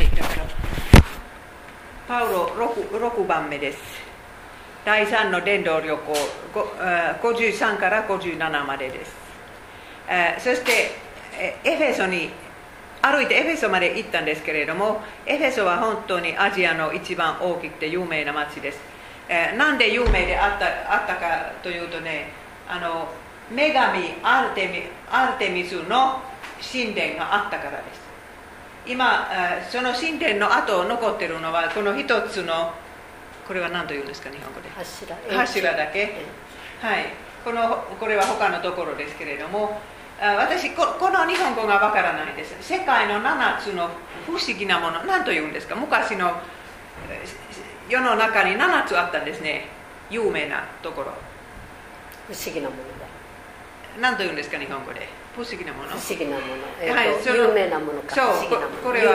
い、だからパウロ 6, 6番目です。第3の伝道旅行53から57までです。そしてエフェソに歩いてエフェソまで行ったんですけれどもエフェソは本当にアジアの一番大きくて有名な町です、えなんで有名であったあったかというとねあの女神アルテミアルテミスの神殿があったからです今えーその神殿の後残ってるのはこの一つのこれは何と言うんですか日本語で？柱。柱だけ？えはい、このこれは他のところですけれども、あ私こ、この日本語がわからないです。世界の7つの不思議なもの、何と言うんですか、昔のえー世の中に7つあったんですね、有名なところ。不思議なもの何と言うんですか、日本語で？不思議なもの。だ不思議なもの、えーとはい有名なものか。そう不思議なもの。ここれは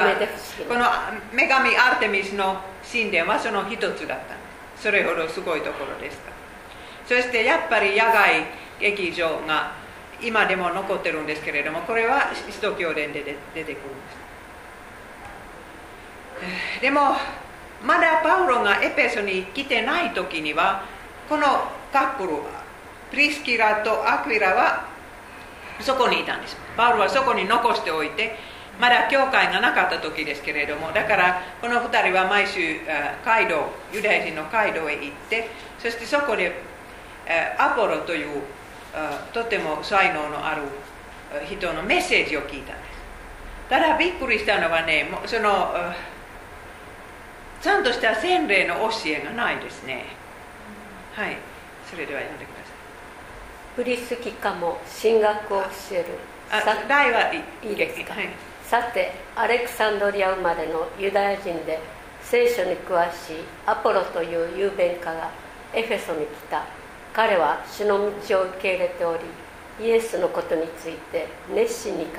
こなの。女神アルテミスの神殿はその一つだった。それほどすごいところでした。そしてやっぱり野外劇場が今でも残ってるんですけれどもこれは使徒教伝で出出てくるんです。えーでもまだパウロがエペソに来てない時にはこのカップルプリスキラとアクイラはそこにいたんです。パウロはそこに残しておいてまだ教会がなかった時ですけれどもだからこの2人は毎週あ街道ユダヤ人の街道へ行ってそしてそこでアポロというとても才能のある人のメッセージを聞いたんです。ただびっくりしたのはねそのちゃんとした洗礼の教えがないですね。はい。それでは読んでください。プリスキカも神学を教える。あさ題はいいいですか？はい。さてアレクサンドリア生まれのユダヤ人で聖書に詳しいアポロという雄弁家がエフェソに来た。彼は主の道を受け入れておりイエスのことについて熱心に語り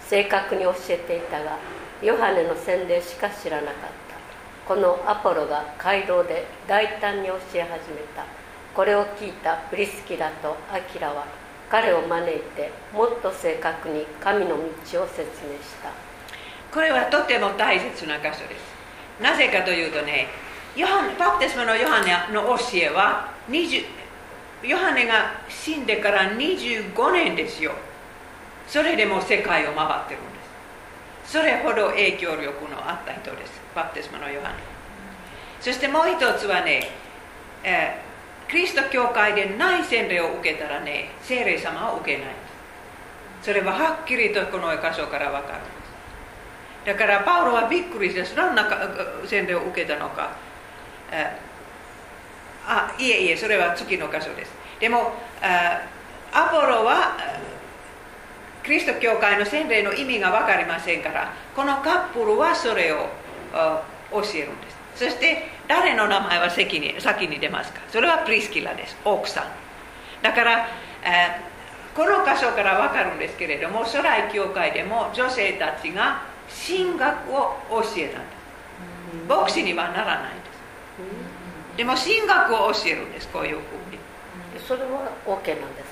正確に教えていたがヨハネの洗礼しか知らなかった。このアポロが街道で大胆に教え始めたこれを聞いたプリスキラとアキラは彼を招いてもっと正確に神の道を説明した。これはとても大切な箇所です。なぜかというとねヨハネバプテスマのヨハネの教えは20ヨハネが死んでから25年ですよ。それでも世界を回ってるんです。それほど影響力のあった人です。バプテスマのヨハネ。そしてもう一つはね、えーキリスト教会でない洗礼を受けたらね聖霊様は受けない。それははっきりとこの箇所から分かる。だからパウロはびっくりしてどんな洗礼を受けたのか。えあいえいえそれは次の箇所です。でもアポロはあキリスト教会の洗礼の意味が分かりませんからこのカップルはそれを教えるんです。そして誰の名前は先に先に出ますか？それはプリスキラです。奥さん。だから、えーこの箇所から分かるんですけれども初代教会でも女性たちが神学を教えたんです牧師にはならないんです。でも神学を教えるんですこういうふうに。それは OK なんで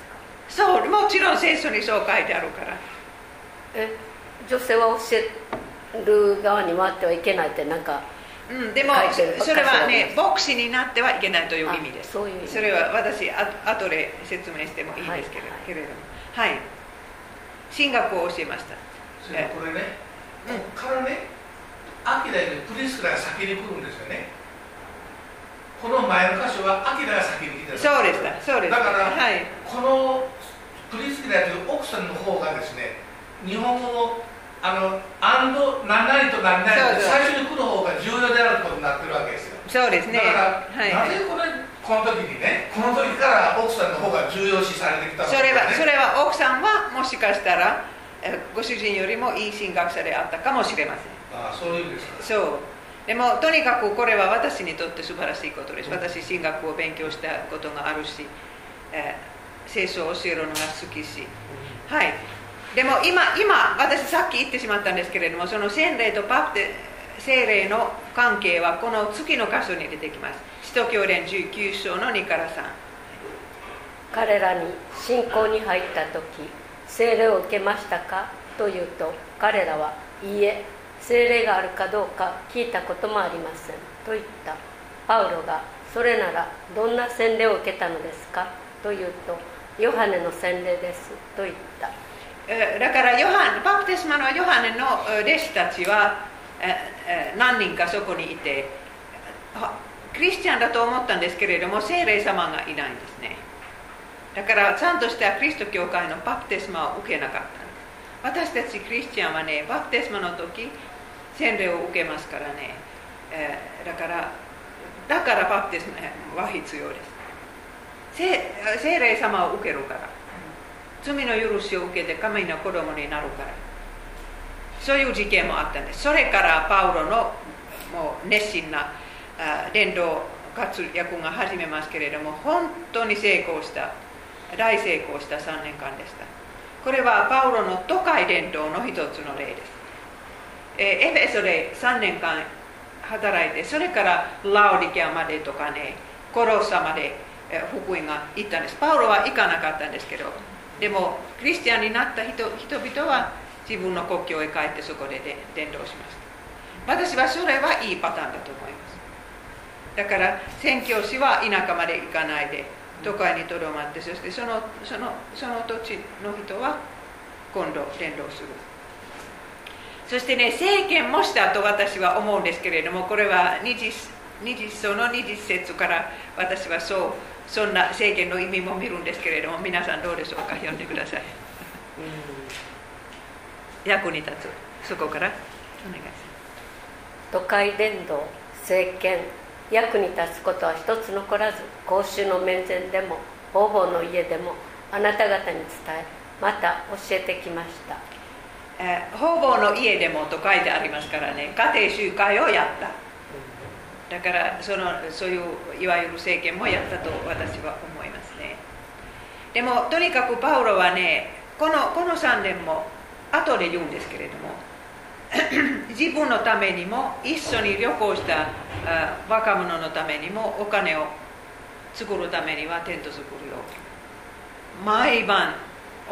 すか？そうもちろん聖書にそう書いてあるから。え女性は教える側に回ってはいけないってなんかうん、でもそれはね牧師になってはいけないという意味です。あそういう意味。それは私あ後で説明してもいいですけれ,、はいはい。けれども。はい。神学を教えました。それこれね、ここからね、アキラよりプリスクラが先に来るんですよね。この前の箇所はアキラが先に来てる。そうでした。そうでした。だからはい。このプリスキラという奥さんの方がですね、日本語のあの、アンド、何々と何々そうそう。最初に来る方が重要であることになってるわけですよ。そうですね。だから、はい。なぜこれ、この時にね、この時から奥さんの方が重要視されてきたね、それはそれは奥さんはもしかしたらえご主人よりもいい神学者であったかもしれません。ああそういう意味ですか。そう。でもとにかくこれは私にとって素晴らしいことです。私神学を勉強したことがあるし、えー聖書を教えるのが好きし。はいでも今今私さっき言ってしまったんですけれどもその洗礼とパプテ聖霊の関係はこの次の箇所に出てきます。使徒教連19章の2から3彼らに信仰に入った時聖霊を受けましたか？というと彼らはいいえ精霊があるかどうか聞いたこともありません。と言った。パウロがそれならどんな洗礼を受けたのですか？と言うとヨハネの洗礼です。と言った。だからヨハネバプテスマのヨハネの弟子たちは何人かそこにいてクリスチャンだと思ったんですけれども聖霊様がいないんですね。だからちゃんとしたクリスト教会のバプテスマを受けなかった。私たちクリスチャンはねバプテスマの時洗礼を受けますからね、えだからだからバプテスマは必要です。聖霊様を受けるから。罪の許しを受けて神の子供になるから。そういう事件もあったんです。それからパウロのもう熱心な伝道活躍が始めますけれども本当に成功した大成功した3年間でした。これはパウロの都会伝道の一つの例です。えエフェソで3年間働いてそれからラオディキアまでとかねコロッサまで福音が行ったんです。パウロは行かなかったんですけどでもクリスチャンになった人々は自分の故郷へ帰ってそこでで伝道しました私はそれはいいパターンだと思います。だから宣教師は田舎まで行かないで都会にとどまってそしてそのそのその土地の人は今度伝道する。そしてね政権もしたと私は思うんですけれどもこれは二次二次その二次節から私はそうそんな政権の意味も見るんですけれども皆さんどうでしょうか読んでください役に立つそこからお願いします都会伝道政権役に立つことは一つ残らず公衆の面前でも方々の家でもあなた方に伝えまた教えてきましたえー方々の家でもと書いてありますからね家庭集会をやっただからそのそういういわゆる政権もやったと私は思いますね。でもとにかくパウロはねこのこの3年も後で言うんですけれども 自分のためにも一緒に旅行した若者のためにもお金を作るためにはテント作るよ毎晩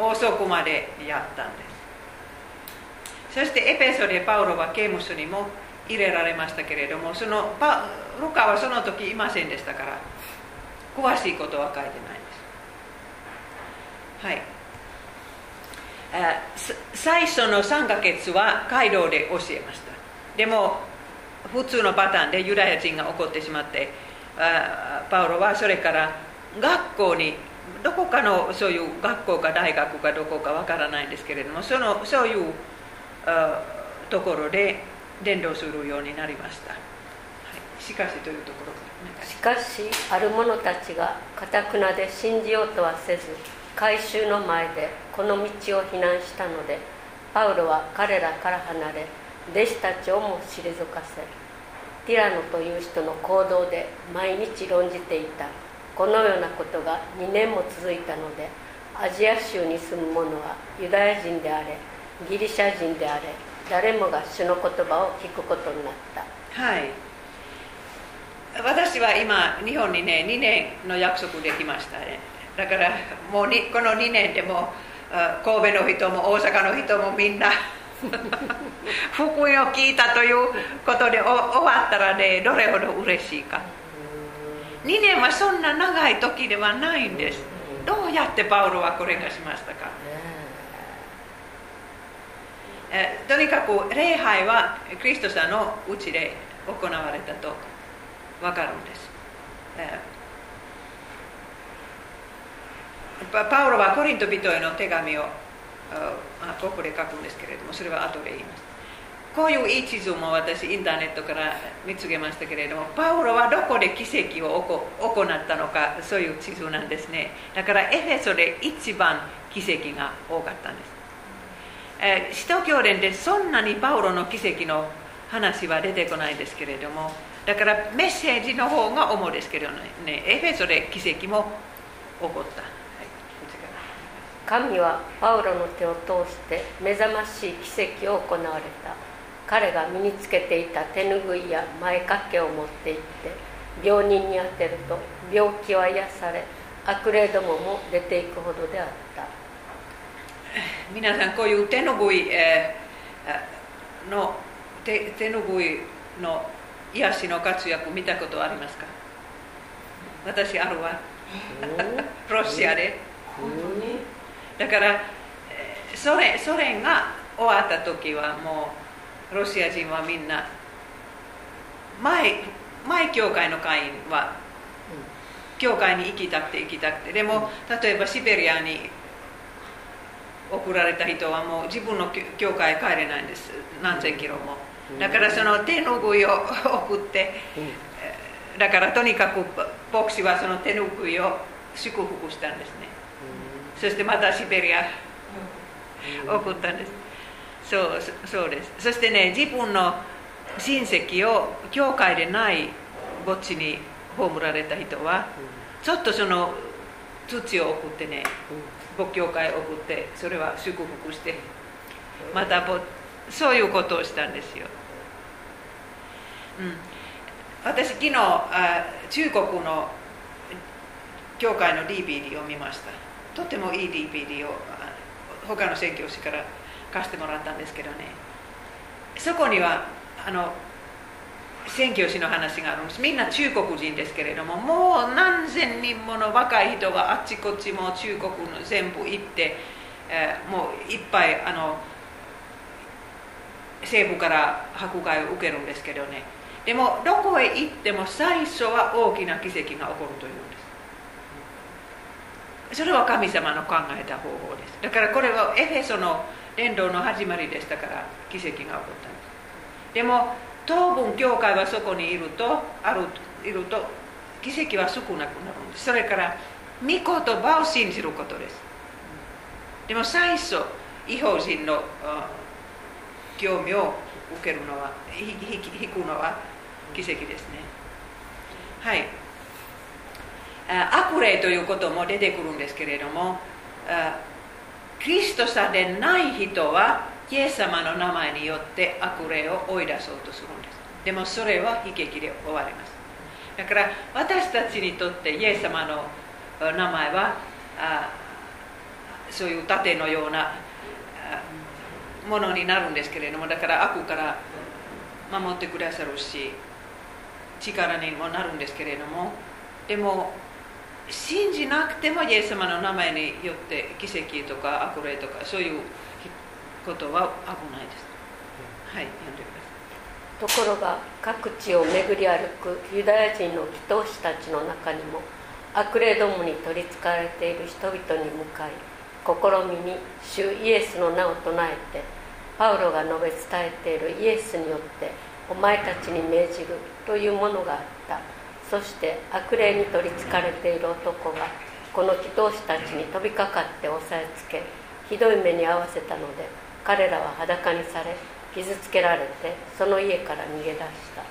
遅くまでやったんです。そしてエペソでパウロは刑務所にも入れられましたけれどもそのパルカはその時いませんでしたから詳しいことは書いてないです。はい。最初の3ヶ月は街道で教えました。でも普通のパターンでユダヤ人が起こってしまってあパウロはそれから学校にどこかのそういう学校か大学かどこかわからないんですけれどもそのそういうところで伝道するようになりました、はい、しかしというところからしかしある者たちがかたくなで信じようとはせず改宗の前でこの道を非難したのでパウロは彼らから離れ弟子たちをも退かせティラノという人の行動で毎日論じていた。このようなことが2年も続いたのでアジア州に住む者はユダヤ人であれギリシャ人であれ誰もが主の言葉を聞くことになった。はい。私は今日本にね2年の約束できましたね。だからもうにこの2年でも神戸の人も大阪の人もみんな 福音を聞いたということで終わったらねどれほど嬉しいか。2年はそんな長い時ではないんです。どうやってパウロはこれがしましたか。えとにかく礼拝はクリストさんのうちで行われたと分かるんです、えパウロはコリント人への手紙をここで書くんですけれどもそれは後で言います。こういういい地図も私インターネットから見つけましたけれどもパウロはどこで奇跡を行ったのかそういう地図なんですね。だからエフェソで一番奇跡が多かったんです。え使徒教連でそんなにパウロの奇跡の話は出てこないですけれどもだからメッセージの方が主ですけどね。エフェソで奇跡も起こった、はい、神はパウロの手を通して目覚ましい奇跡を行われた。彼が身につけていた手ぬぐいや前掛けを持って行って病人に当てると病気は癒され悪霊どもも出ていくほどであった。皆さんこういう手の具い、えーあの手手ぬぐいの癒しの活躍見たことありますか？私あるわ。ロシアで。だからえーソ連ソ連が終わった時はもうロシア人はみんな前前教会の会員は教会に行きたくて行きたくて。でも例えばシベリアに送られた人はもう自分の教教会へ帰れないんです。何千キロも。だからその手ぬぐいを 送ってえーだからとにかく牧師はその手ぬぐいを祝福したんですね。そしてまたシベリア送ったんです。そうそそうです。そしてね自分の親戚を教会でない墓地に葬られた人はちょっとその土を送ってね牧教会を送ってそれは祝福してまたぼそういうことをしたんですよ、うん、私昨日あ中国の教会の DVD を見ました。とてもいい DVD をあ他の宣教師から貸してもらったんですけどね。そこにはあの宣教師の話があるんですみんな中国人ですけれどももう何千人もの若い人があっちこっちも中国の全部行って、えーもういっぱいあの政府から迫害を受けるんですけどね。でもどこへ行っても最初は大きな奇跡が起こるというんです。それは神様の考えた方法です。だからこれはエフェソの伝道の始まりでしたから奇跡が起こったんです。でも当分教会はそこにいるとあるいると奇跡は少なくなるんです。それから御言葉を信じることです。でも最初違法人の興味を受けるのは引くのは奇跡ですね。はい。悪霊ということも出てくるんですけれどもキリスト者でない人はイエス様の名前によって悪霊を追い出そうとするんです。でもそれは悲劇で終わります。だから私たちにとってイエス様の名前はあそういう盾のようなものになるんですけれどもだから悪から守ってくださるし力にもなるんですけれどもでも信じなくてもイエス様の名前によって奇跡とか悪霊とかそういうことは危ないです。はい読んでください。ところが各地を巡り歩くユダヤ人の祈祷師たちの中にも悪霊どもに取りつかれている人々に向かい試みに主イエスの名を唱えてパウロが述べ伝えているイエスによってお前たちに命じるというものがあった。そして悪霊に取りつかれている男がこの祈祷師たちに飛びかかって押さえつけひどい目に遭わせたので彼らは裸にされ傷つけられてその家から逃げ出した。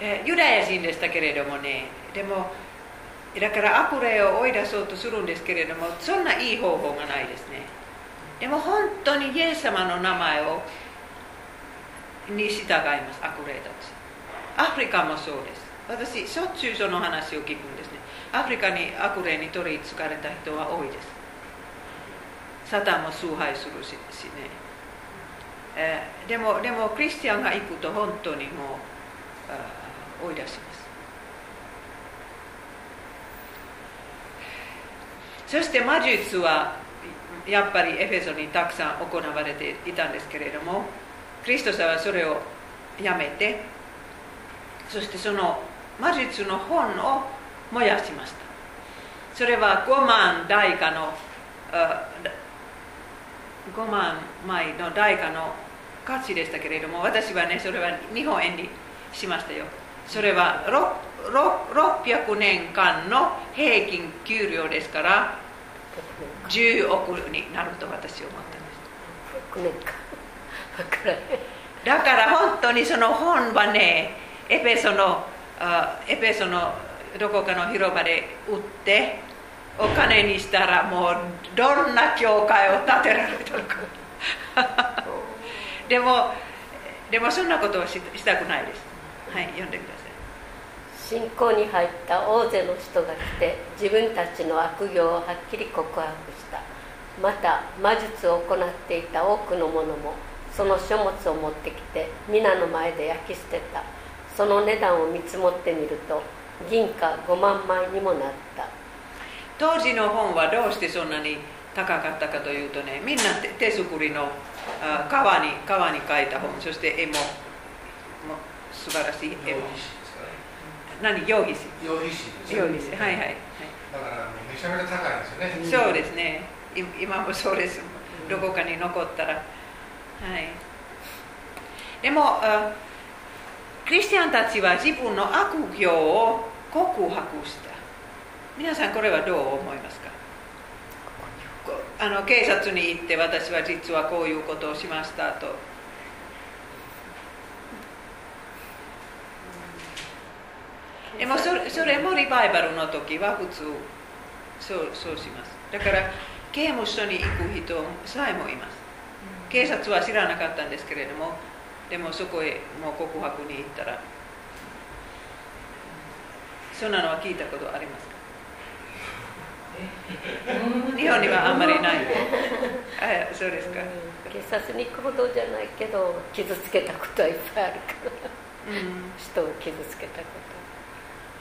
えユダヤ人でしたけれどもねでもだから悪霊を追い出そうとするんですけれどもそんないい方法がないですね。でも本当にイエス様の名前をに従います悪霊たち。アフリカもそうです。私しょっちゅうその話を聞くんですね。アフリカに悪霊に取りつかれた人は多いです。サタンも崇拝するししね、えーでもでもクリスチャンが行くと本当にもう追い出します。そして魔術はやっぱりエフェソにたくさん行われていたんですけれどもクリストさんはそれをやめてそしてその魔術の本を燃やしました。それは5万代価のあ5万枚の代価の価値でしたけれども私はねそれは日本円にしましたよ。それは600年間の平均給料ですから10億になると私は思ったんですだから本当にその本はねエペソのあエペソのどこかの広場で売ってお金にしたらもうどんな教会を建てられたのか。でもでもそんなことはししたくないです。はい読んでください。信仰に入った大勢の人が来て自分たちの悪行をはっきり告白した。また魔術を行っていた多くの者もその書物を持ってきて皆の前で焼き捨てた。その値段を見積もってみると銀貨5万枚にもなった当時の本はどうしてそんなに高かったかというとねみんな手手作りのあ革に革に描いた本。そして絵もも素晴らしい絵も。何？用皮紙用皮紙用皮紙はいはい、はい。だからめちゃめちゃ高いですよね。そうですね。い今もそうです。どこかに残ったら。はい。でもあクリスチャンたちは自分の悪行を告白した皆さんこれはどう思いますか？こあの警察に行って私は実はこういうことをしましたと。でもそれそれもリバイバルの時は普通そうそうします。だから刑務所に行く人さえもいます。警察は知らなかったんですけれどもでもそこへもう告白に行ったら。そんなのは聞いたことありますか？日本にはあんまりないあそうですか、警察に行くほどじゃないけど傷つけたことはいっぱいあるから。うん。人を傷つけたこ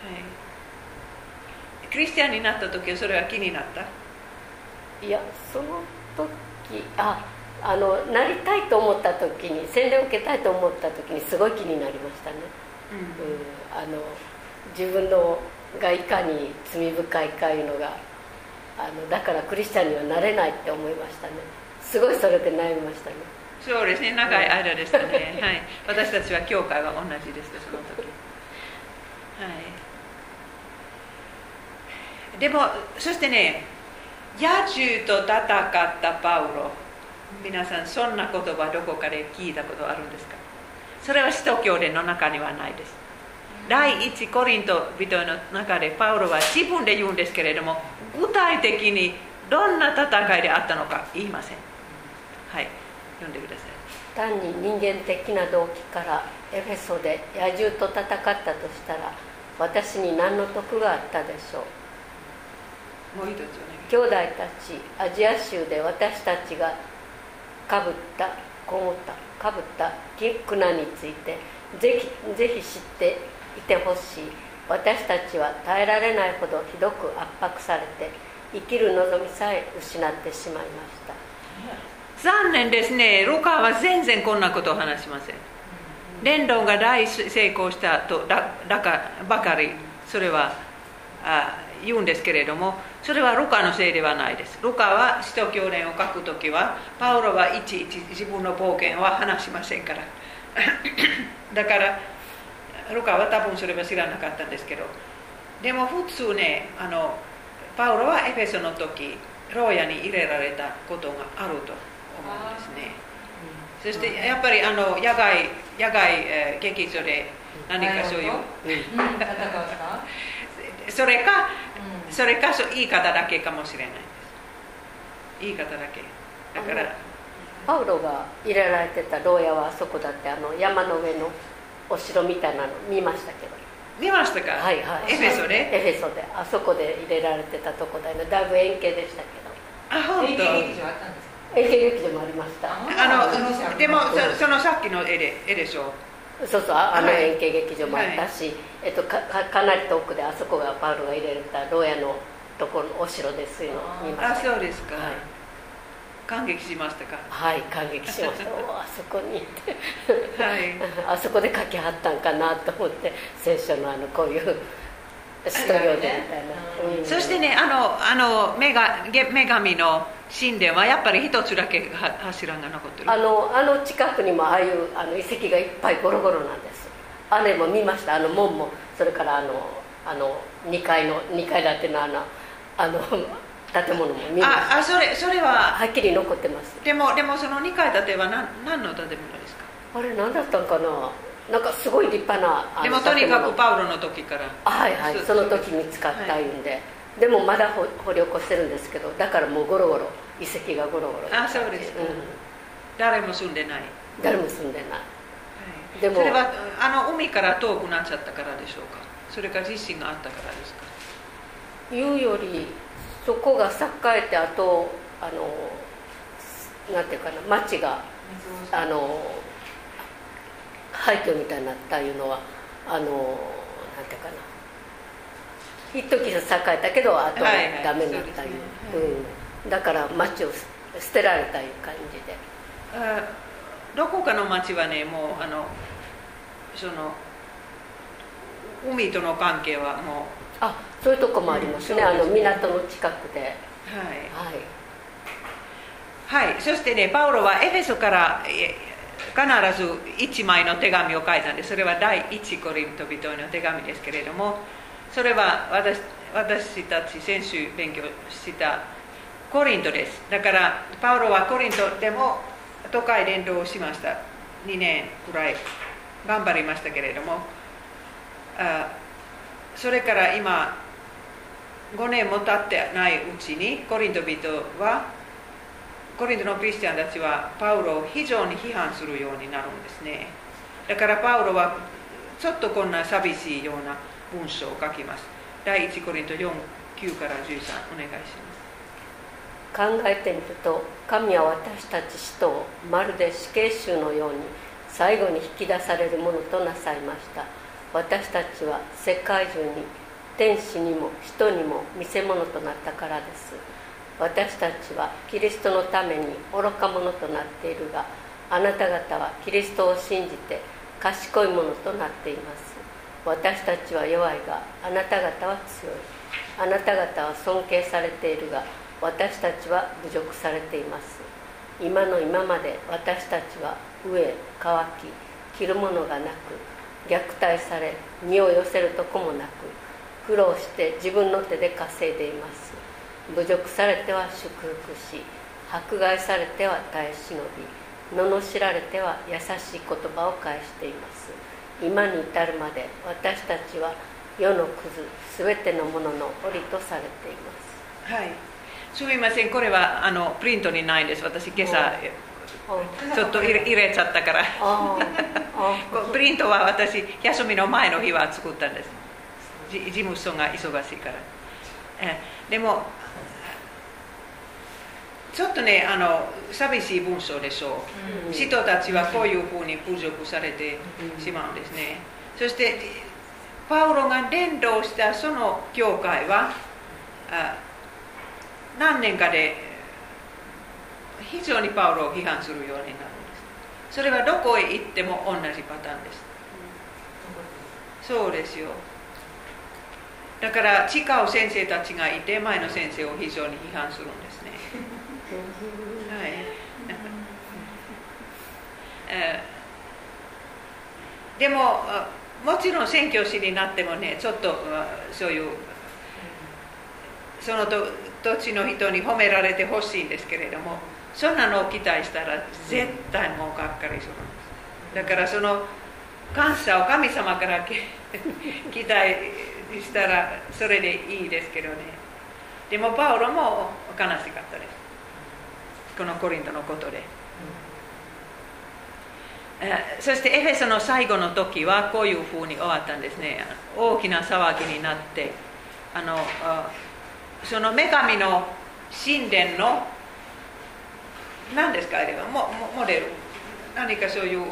はい、クリスチャンになった時はそれは気になった？といやその時ああのなりたいと思った時に洗礼を受けたいと思った時にすごい気になりましたね、うん、あの自分のがいかに罪深いかいうのがあのだからクリスチャンにはなれないって思いましたね。すごいそれで悩みましたね。そうですね。長い間でしたね、はい、私たちは教会は同じですその時。はい。でもそしてね野獣と戦ったパウロ。皆さんそんな言葉どこかで聞いたことあるんですか？それは使徒教伝の中にはないです。第一コリント人の中でパウロは自分で言うんですけれども具体的にどんな戦いであったのか言いません。はい。読んでください。単に人間的な動機からエフェソで野獣と戦ったとしたら私に何の得があったでしょう。もう一つ兄弟たちアジア州で私たちがかぶったこもったかぶった苦難についてぜひぜひ知っていてほしい。私たちは耐えられないほどひどく圧迫されて生きる望みさえ失ってしまいました。残念ですね。ルカは全然こんなことを話しません。伝道が大成功したとだだかばかりそれはあ言うんですけれどもそれはルカのせいではないです。ルカは使徒教伝を書くときはパウロはいちいち自分の冒険は話しませんから。だからルカは多分それは知らなかったんですけどでも普通ねあのパウロはエフェソの時牢屋に入れられたことがあると思うんですねそしてやっぱりあの野外野外、えー劇場で何かそういううんそれかうんそれかそう言い方だけかもしれないです言い方だけだからパウロが入れられてた牢屋はあそこだってあの山の上のお城みたいなの見ましたけど。見ましたか、はいはい。エフェソでエフェソで。あそこで入れられてたとこだよねだいぶ円形でしたけど。あ本当？演劇劇場あったんですか？円形劇場もありました。あのでもそそのさっきの絵で絵でしょ？そうそうああのはい。円形劇場もあったし、えっと、かかかなり遠くであそこがパウロが入れられた牢屋のところのお城ですいうのを見まあした。そうですか、はい感激しましたかはい感激しました。あそこに。はい。あそこで書きはったんかなと思って聖書のあのこういうみたいな、うん。そしてねあのあの女神の神殿はやっぱり一つだけは柱が残ってる。あのあの近くにもああいうあの遺跡がいっぱいゴロゴロなんです。あれも見ました。あの門もそれからあのあの2階の2階建てのあのあの建物も見ああそれそれは。はっきり残ってます。でもでもその2階建ては何何の建物ですか？あれ何だったんかな？なんかすごい立派なでもとにかくパウロの時から。はいはいその時見つかったいうんで、でもまだ掘掘り起こしてるんですけどだからもうゴロゴロ遺跡がゴロゴロ。あそうですか。うん、誰も住んでない、誰も住んでない。はい。でも。それはあの海から遠くなっちゃったからでしょうか？それから地震があったからですか？いうよりそこが栄えてあとあのなんていうかな町があの廃墟みたいになったいうのはあのなんていうかな。一時栄えたけどあとははいはい。ダメになったいう、そうですね。うん、だから町を捨てられたいう感じで。あどこかの町はねもうあのその海との関係はもあそういうとこもありますね,、うんあの港の近くで。うはい。はい、はい、そしてねパウロはエフェソからえ必ず一枚の手紙を書いたんですそれは第一コリント人への手紙ですけれどもそれは私私たち先週勉強したコリントです。だからパウロはコリントでも都会伝道をしました。2年くらい頑張りましたけれどもあそれから今5年も経ってないうちにコリント人はコリントのクリスチャンたちはパウロを非常に批判するようになるんですね。だからパウロはちょっとこんな寂しいような文章を書きます。第1コリント4 9から13お願いします。考えてみると神は私たち使徒をまるで死刑囚のように最後に引き出されるものとなさいました。私たちは世界中に天使にも人にも見せ物となったからです。私たちはキリストのために愚か者となっているがあなた方はキリストを信じて賢いものとなっています。私たちは弱いがあなた方は強い。あなた方は尊敬されているが私たちは侮辱されています。今の今まで私たちは飢え乾き着るものがなく虐待され身を寄せるとこもなく苦労して自分の手で稼いでいます。侮辱されては祝福し迫害されては耐え忍び罵られては優しい言葉を返しています。今に至るまで私たちは世のクズ全てのものの檻とされています。はい。すみません。これはあのプリントにないんです。私今朝あちょっと入れ入れちゃったから。プリントは私休みの前の日は作ったんです。じ事務所が忙しいから。えでもちょっとねあの寂しい文章でしょう、うん。人たちはこういうふうに侮辱されてしまうんですね、そしてパウロが伝道したその教会はあ何年かで非常にパウロを批判するようになるんです。それはどこへ行っても同じパターンです。そうですよだから違う先生たちがいて前の先生を非常に批判するんですね。はい。え ーでももちろん宣教師になってもねちょっとそういうその土地の人に褒められてほしいんですけれどもそんなのを期待したら絶対もうがっかりするんです。だからその感謝を神様から 期待したらそれでいいですけどね。でもパウロも悲しかったです。このコリントのことで、えーそしてエフェソの最後の時はこういうふうに終わったんですね。大きな騒ぎになってあのあその女神の神殿の何ですかあれは？モモモデル何かそういう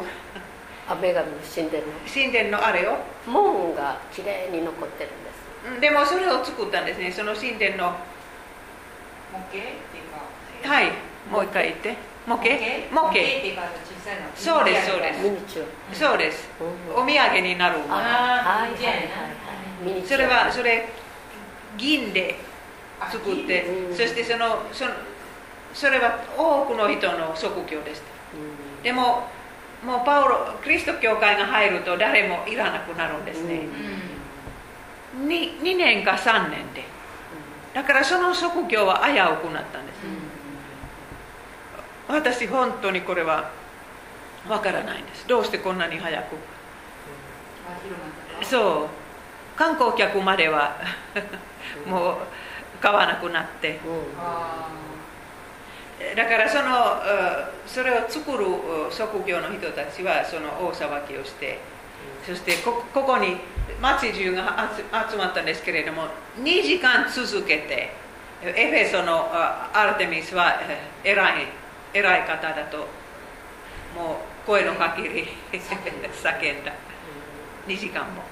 あ女神の神殿の。神殿のあれを門がきれいに残ってるんです。うんでもそれを作ったんですね。その神殿の。模型っていうか。はい。もう一回言って。模型？模型？っていうか小さいの。そうですそうです。ミニチュそうです。ア、お土産になるものあはいはいはいそれはそれ銀で作ってうん。そしてそのそのそれは多くの人の職業でした。うん。でももうパウロクリスト教会が入ると誰もいらなくなるんですね、うん。2, 2年か3年で。だからその職業は危うくなったんです、私本当にこれはわからないんです。どうしてこんなに早く。あ広まったかそう。観光客までは もう買わなくなって。うん。あだからそのうんそれを作るうん職業の人たちはその大騒ぎをしてそしてこここに町中が集集まったんですけれども2時間続けてエフェソのあアルテミスはえ偉い偉い方だともう声のかけり叫んだ。2時間も。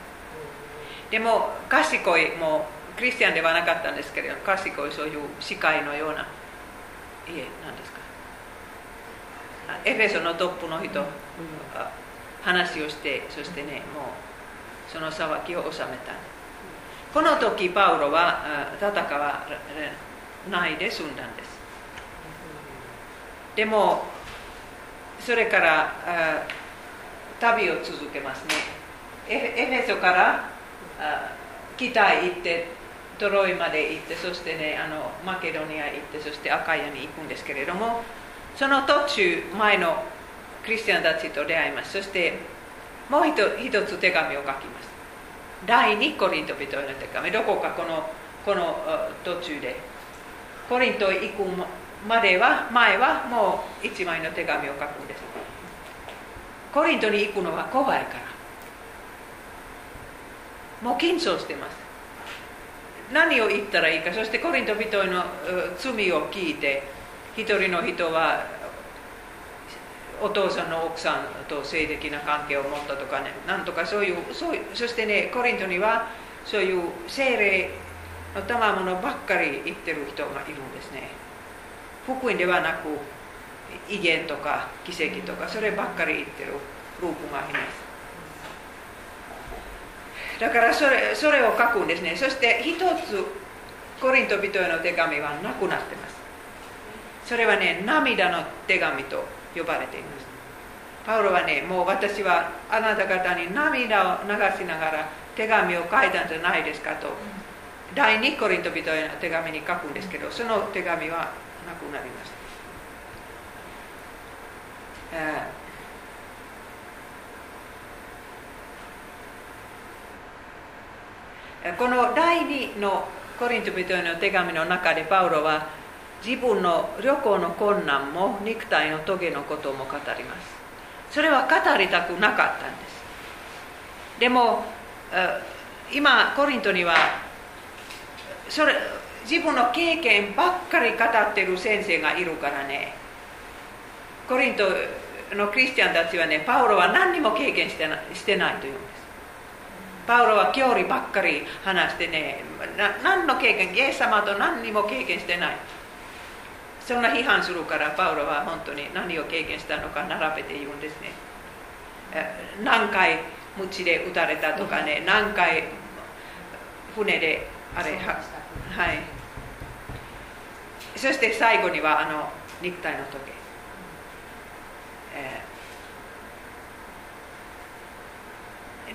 でも賢いもうクリスチャンではなかったんですけれど賢いそういう司会のようないえ何ですか？あエフェソのトップの人、あ話をしてそしてねもうその騒ぎを収めた。この時パウロはあ戦わないで済んだんです。でもそれからあ旅を続けますね。エエフェソからあ北へ行ってトロイまで行ってそしてねあのマケドニア行ってそしてアカヤに行くんですけれどもその途中前のクリスチャンたちと出会います。そしてもう一一つ手紙を書きます。第2コリント人への手紙。どこかこのこの途中で。コリントへ行くまでは前はもう一枚の手紙を書くんです。コリントに行くのは怖いから。もう緊張してます。何を言ったらいいかそしてコリント人の罪を聞いて一人の人はお父さんの奥さんと性的な関係を持ったとかねなんとかそういうそうそしてねコリントにはそういう精霊の賜物ばっかり言ってる人がいるんですね。福音ではなく威厳とか奇跡とかそればっかり言ってるグループがいます。だからそれそれを書くんですね。そして一つコリント人への手紙はなくなってます。それはね涙の手紙と呼ばれています。パウロはねもう私はあなた方に涙を流しながら手紙を書いたんじゃないですかと第2コリント人への手紙に書くんですけどその手紙はなくなりました、えーこの第2のコリント人への手紙の中でパウロは自分の旅行の困難も肉体の棘のことも語ります。それは語りたくなかったんです。でも今コリントにはそれ自分の経験ばっかり語ってる先生がいるからね。コリントのクリスチャンたちはねパウロは何にも経験してなしてないという。パウロは教理ばっかり話してね何の経験イエス様と何にも経験してないそんな批判するからパウロは本当に何を経験したのか並べて言うんですね何回鞭で打たれたとかね何回船であれははいそして最後にはあの肉体の時計、えー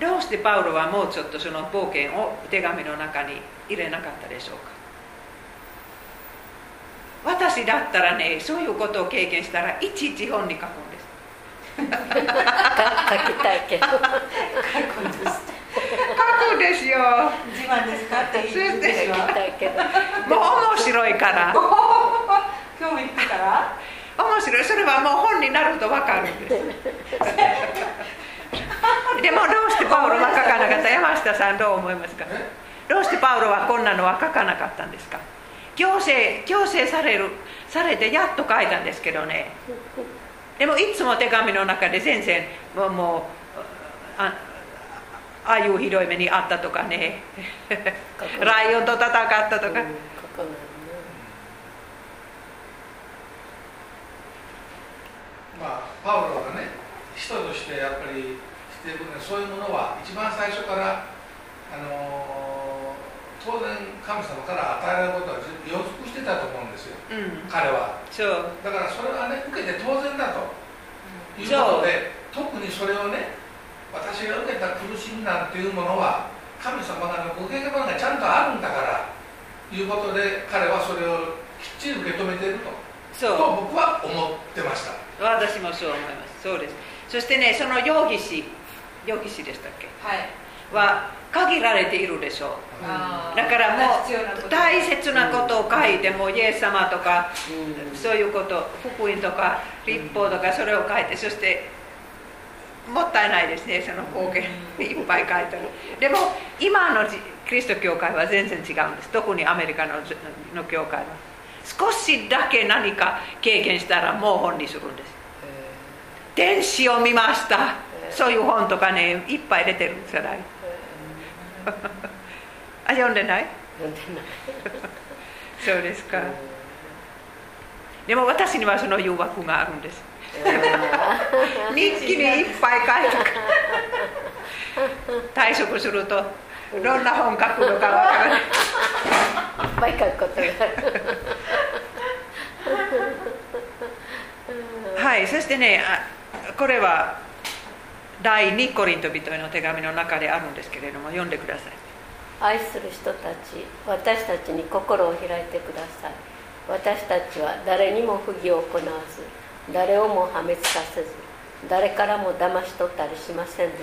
どうしてパウロはもうちょっとその冒険を手紙の中に入れなかったでしょうか？私だったらねそういうことを経験したらいちいち本に書くんです。書きたいけど。書くんです。よ。自慢ですか？って言うんでしょ書きたいけど。もう面白いから。興味引くから。面白い。それはもう本になると分かるんです でもどうしてパウロは書かなかった。山下さんどう思いますか？どうしてパウロはこんなのは書かなかったんですか？強制強制されるされてやっと書いたんですけどね。でもいつも手紙の中で全然もうもうあああいうひどい目にあったとかね。ライオンと戦ったとか、まあ、パウロがね人としてやっぱりしていくのはそういうものは一番最初から、あのー当然神様から与えられることは予測してたと思うんですよ。うん。彼は。そう。だからそれはね受けて当然だと。いうことで特にそれをね私が受けた苦しみなんていうものは神様がのご計画がちゃんとあるんだからいうことで彼はそれをきっちり受け止めていると。そう。と僕は思ってました。私もそう思います。そうです。そしてねその容疑士容疑士でしたっけ？はい。は限られているでしょう。あー。だからもう大切なことを書いてもイエス様とかうん。そういうこと福音とか立法とかそれを書いてそしてもったいないですねその貢献いっぱい書いてるでも今のじキリスト教会は全然違うんです。特にアメリカのの教会は。少しだけ何か経験したらもう本にするんです。天使を見ましたそういう本とかねいっぱい出てるじゃないあ読んでない？読んでない。そうですか。でも私にはその誘惑があるんです。日記にいっぱい書いた退職するとどんな本書くのかわからない。いっぱい書くことがある。はいそしてねあこれは第2コリント人への手紙の中であるんですけれども読んでください。愛する人たち私たちに心を開いてください。私たちは誰にも不義を行わず誰をも破滅させず誰からも騙し取ったりしませんでし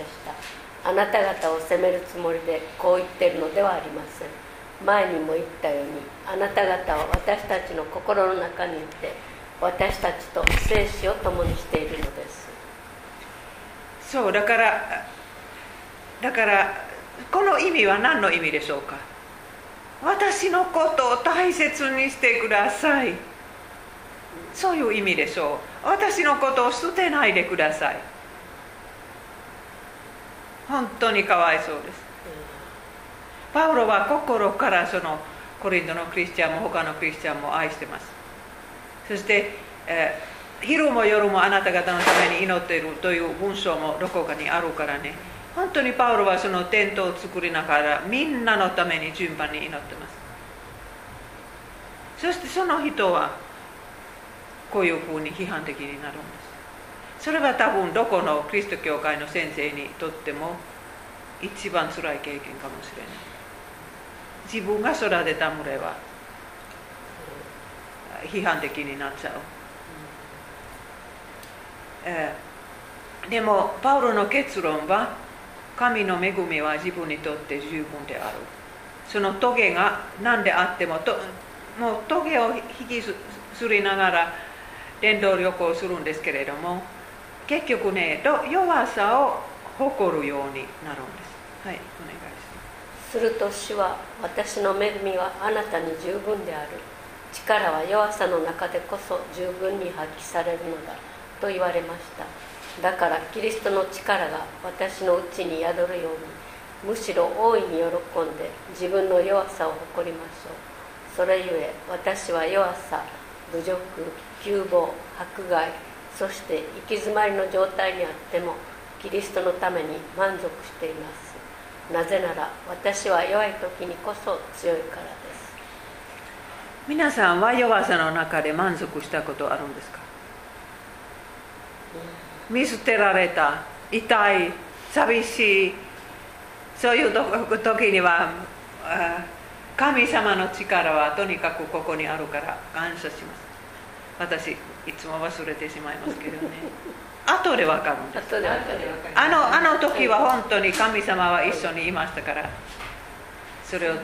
た。あなた方を責めるつもりでこう言ってるのではありません。前にも言ったようにあなた方は私たちの心の中にいて私たちと生死を共にしているのです。そうだからだからこの意味は何の意味でしょうか？私のことを大切にしてください。そういう意味でしょう。私のことを捨てないでください。本当にかわいそうです。パウロは心からそのコリントのクリスチャンも他のクリスチャンも愛してます。そして、えー昼も夜もあなた方のために祈っているという文章もどこかにあるからね本当にパウロはそのテントを作りながらみんなのために順番に祈ってますそしてその人はこういうふうに批判的になるんですそれは多分どこのキリスト教会の先生にとっても一番辛い経験かもしれない自分が育てた群れは批判的になっちゃう、えー。でもパウロの結論は神の恵みは自分にとって十分である。そのトゲが何であってもともうトゲを引きずりながら伝道旅行するんですけれども結局ね弱さを誇るようになるんです。はいお願いします。すると主は私の恵みはあなたに十分である。力は弱さの中でこそ十分に発揮されるのだ。と言われました。だからキリストの力が私のうちに宿るようにむしろ大いに喜んで自分の弱さを誇りましょう。それゆえ私は弱さ侮辱窮乏迫害そして行き詰まりの状態にあってもキリストのために満足しています。なぜなら私は弱い時にこそ強いからです。皆さんは弱さの中で満足したことあるんですか？見捨てられた痛い寂しいそういう時にはあ神様の力はとにかくここにあるから感謝します私いつも忘れてしまいますけどね後で分かるんですあのあの時は本当に神様は一緒にいましたからそれを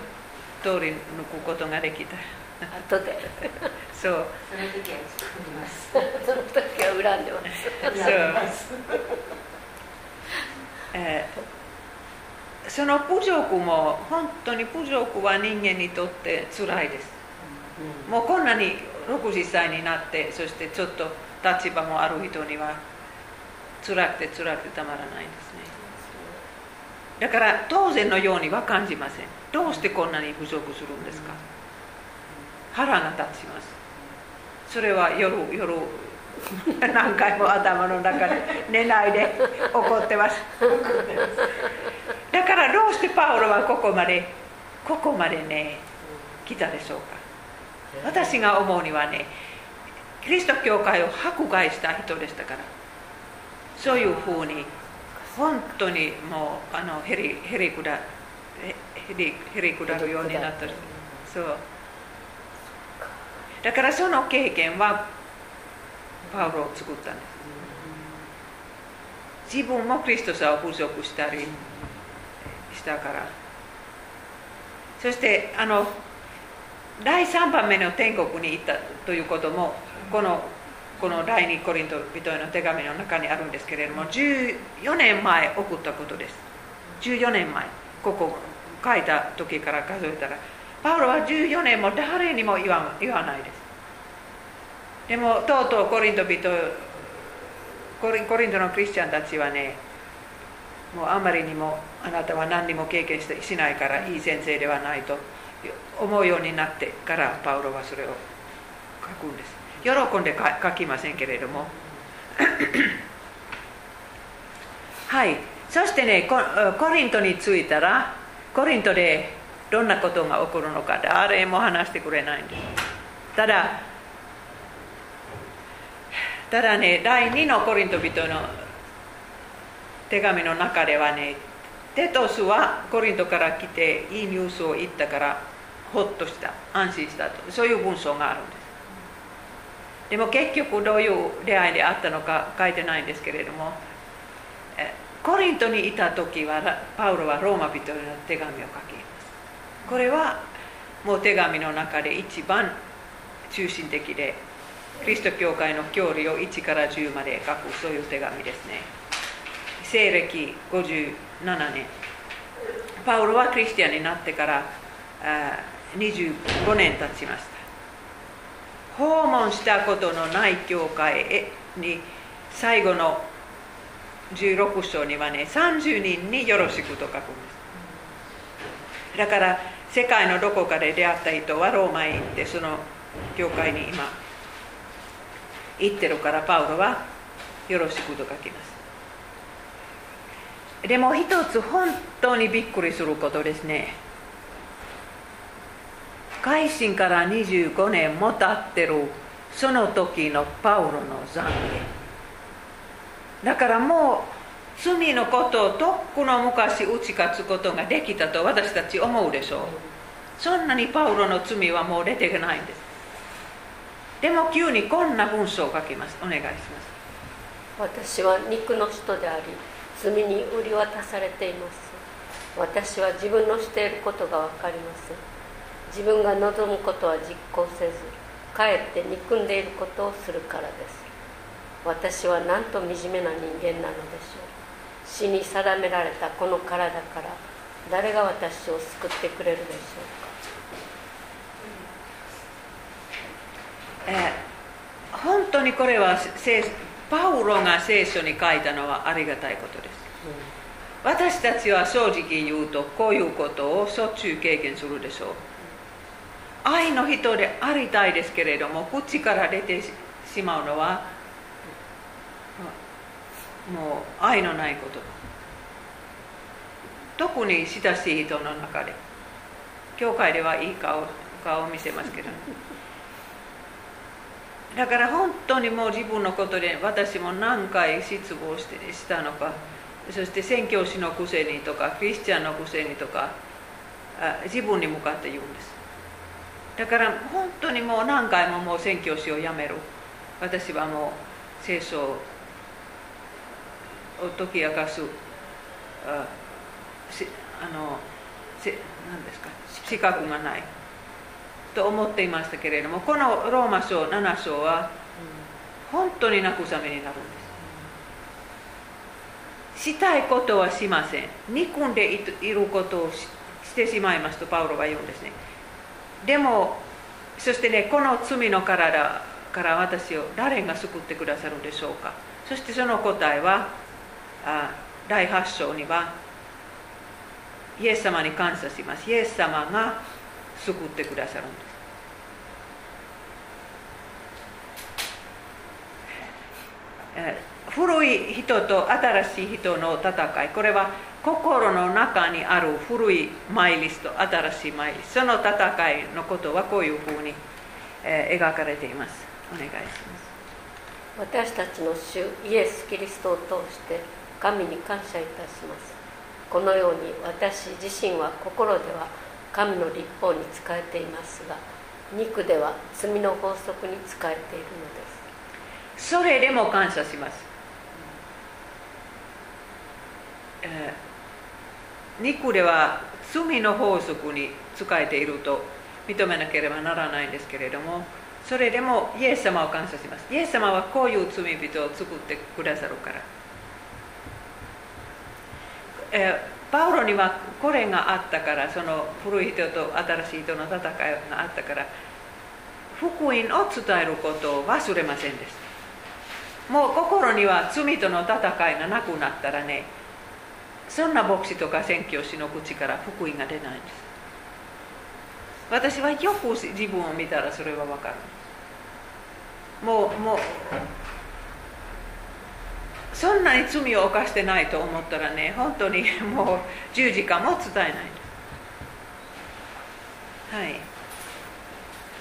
通り抜くことができた後で。そう。その時は作りますその時は恨んでます。えーその侮辱も本当に侮辱は人間にとって辛いです。もうこんなに60歳になってそしてちょっと立場もある人には辛くて辛くてたまらないですね。だから当然のようには感じません。どうしてこんなに侮辱するんですか？腹が立ちます。それは夜夜 何回も頭の中で 寝ないで怒ってます。だからどうしてパウロはここまでここまでね来たでしょうか。私が思うにはねキリスト教会を迫害した人でしたから。そういうふうに本当にもうあのへりへりくだへりへりくだるようになったそうだからその経験はパウロを作ったんです。自分もクリストさを侮辱したりしたから。そしてあの第3番目の天国に行ったということもこのこの第2コリント人への手紙の中にあるんですけれども14年前送ったことです。14年前。ここ書いた時から数えたらパウロは14年も誰にも言わ言わないです。でもとうとうコリント人コリコリントのクリスチャンたちはねもうあまりにもあなたは何にも経験してしないからいい先生ではないと思うようになってからパウロはそれを書くんです。喜んで書きませんけれども。はい。そしてねコリントに着いたらコリントでどんなことが起こるのか。誰も話してくれないんです。ただただね第2のコリント人の手紙の中ではねテトスはコリントから来ていいニュースを言ったからほっとした。安心したと。そういう文章があるんです。でも結局どういう出会いであったのか書いてないんですけれどもコリントにいた時はパウロはローマ人の手紙を書きこれはもう手紙の中で一番中心的でキリスト教会の教理を1から10まで書くそういう手紙ですね。西暦57年。パウロはクリスチャンになってから25年経ちました。訪問したことのない教会に最後の16章にはね30人によろしくと書くんです。だから世界のどこかで出会った人はローマへ行ってその教会に今行ってるからパウロはよろしくと書きます。でも一つ本当にびっくりすることですね。改心から25年も経ってるその時のパウロの懺悔だからもう罪のことをとっくの昔打ち勝つことができたと私たち思うでしょう。そんなにパウロの罪はもう出てないんです。でも急にこんな文章を書きます。お願いします。私は肉の人であり罪に売り渡されています。私は自分のしていることが分かりません。自分が望むことは実行せずかえって憎んでいることをするからです。私はなんと惨めな人間なのでしょう。死に定められたこの体から誰が私を救ってくれるでしょうか、えー、本当にこれはパウロが聖書に書いたのはありがたいことです、うん、私たちは正直言うとこういうことをしょっちゅう経験するでしょう。愛の人でありたいですけれども口から出てしまうのはもう愛のないこと。特に親しい人の中で教会ではいい顔顔を見せますけど、だから本当にもう自分のことで私も何回失望してしたのか。そして宣教師のくせにとかクリスチャンのくせにとか自分に向かって言うんです。だから本当にもう何回ももう宣教師を辞める私はもう聖書を解き明かすああのせ何ですか？資格がないと思っていましたけれどもこのローマ書7章は本当に慰めになるんです。したいことはしません。憎んでいることをしてしまいますとパウロは言うんですね。でもそしてねこの罪の体から私を誰が救ってくださるでしょうか。そしてその答えはあ第8章にはイエス様に感謝します。イエス様が救ってくださるんです。古い人と新しい人の戦い。これは心の中にある古いマイリスト新しいマイリスト。その戦いのことはこういうふうに、えー、描かれています。お願いします。私たちの主イエス・キリストを通して神に感謝いたします。このように私自身は心では神の立法に仕えていますが肉では罪の法則に仕えているのです。それでも感謝します、えー肉では罪の法則に仕えていると認めなければならないんですけれどもそれでもイエス様を感謝します。イエス様はこういう罪人を作ってくださるから、えー、パウロにはこれがあったからその古い人と新しい人の戦いがあったから福音を伝えることを忘れませんでした。もう心には罪との戦いがなくなったらねそんな牧師とか宣教師の口から福音が出ないんです。私はよく自分を見たらそれは分かる。もうもうそんなに罪を犯してないと思ったらね本当にもう十字架も伝えない。はい。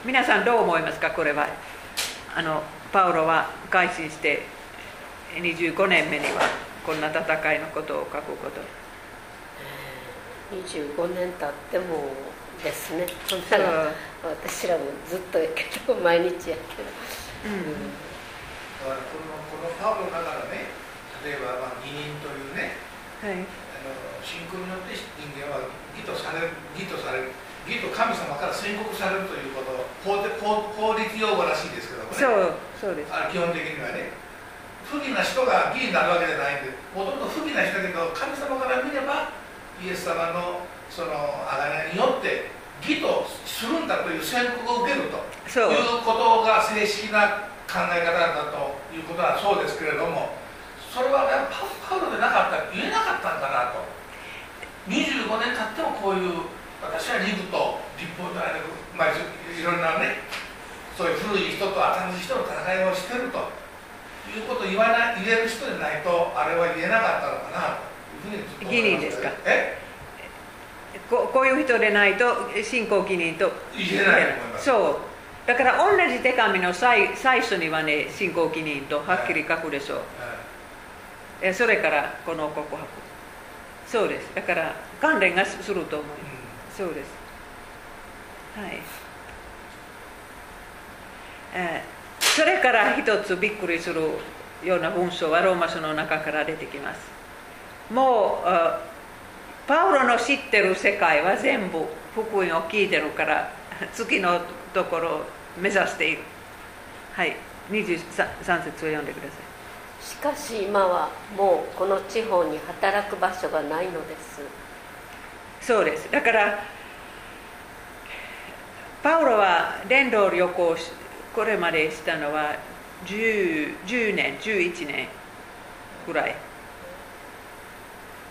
皆さんどう思いますか？これは。あのパウロは改心して25年目にはこんな戦いのことを書くこと。25年経ってもですね。そんなら私らもずっとやけど毎日やけど、うん、だからこのこのパウロだからね例えば、まあ、義人というね、はい、あの信仰によって人間は義とされる義とされる義と神様から宣告されるということ法法法律用語らしいですけどもね。そうそうです。あ基本的にはね。不義な人が義になるわけじゃないんでほとんど不義な人だけど神様から見ればイエス様のその贖いによって義とするんだという宣告を受けるということが正式な考え方だということはそうですけれどもそれは、ね、パウロでなかった言えなかったんだなと。25年経ってもこういう私はリブと立法とあれ、まあ、いろんなねそういう古い人と新しい人の戦いをしてるということを言わない言える人でないとあれは言えなかったのかなというふうに義人ですか？え？ここういう人でないと信仰義人と言えないと思います。そう。だから同じ手紙の最最初にはね信仰義人とはっきり書くでしょう、はいはいそれからこの告白。そうです。だから関連がすると思います。そうです。はい。えー、それから一つびっくりするような文章はローマ書の中から出てきます。もうパウロの知ってる世界は全部福音を聞いてるから 次のところを目指している。はい。23節を読んでくださいしかし今はもうこの地方に働く場所がないのです。そうです。だからパウロは伝道旅行これまでしたのは 10, 10年11年ぐらい。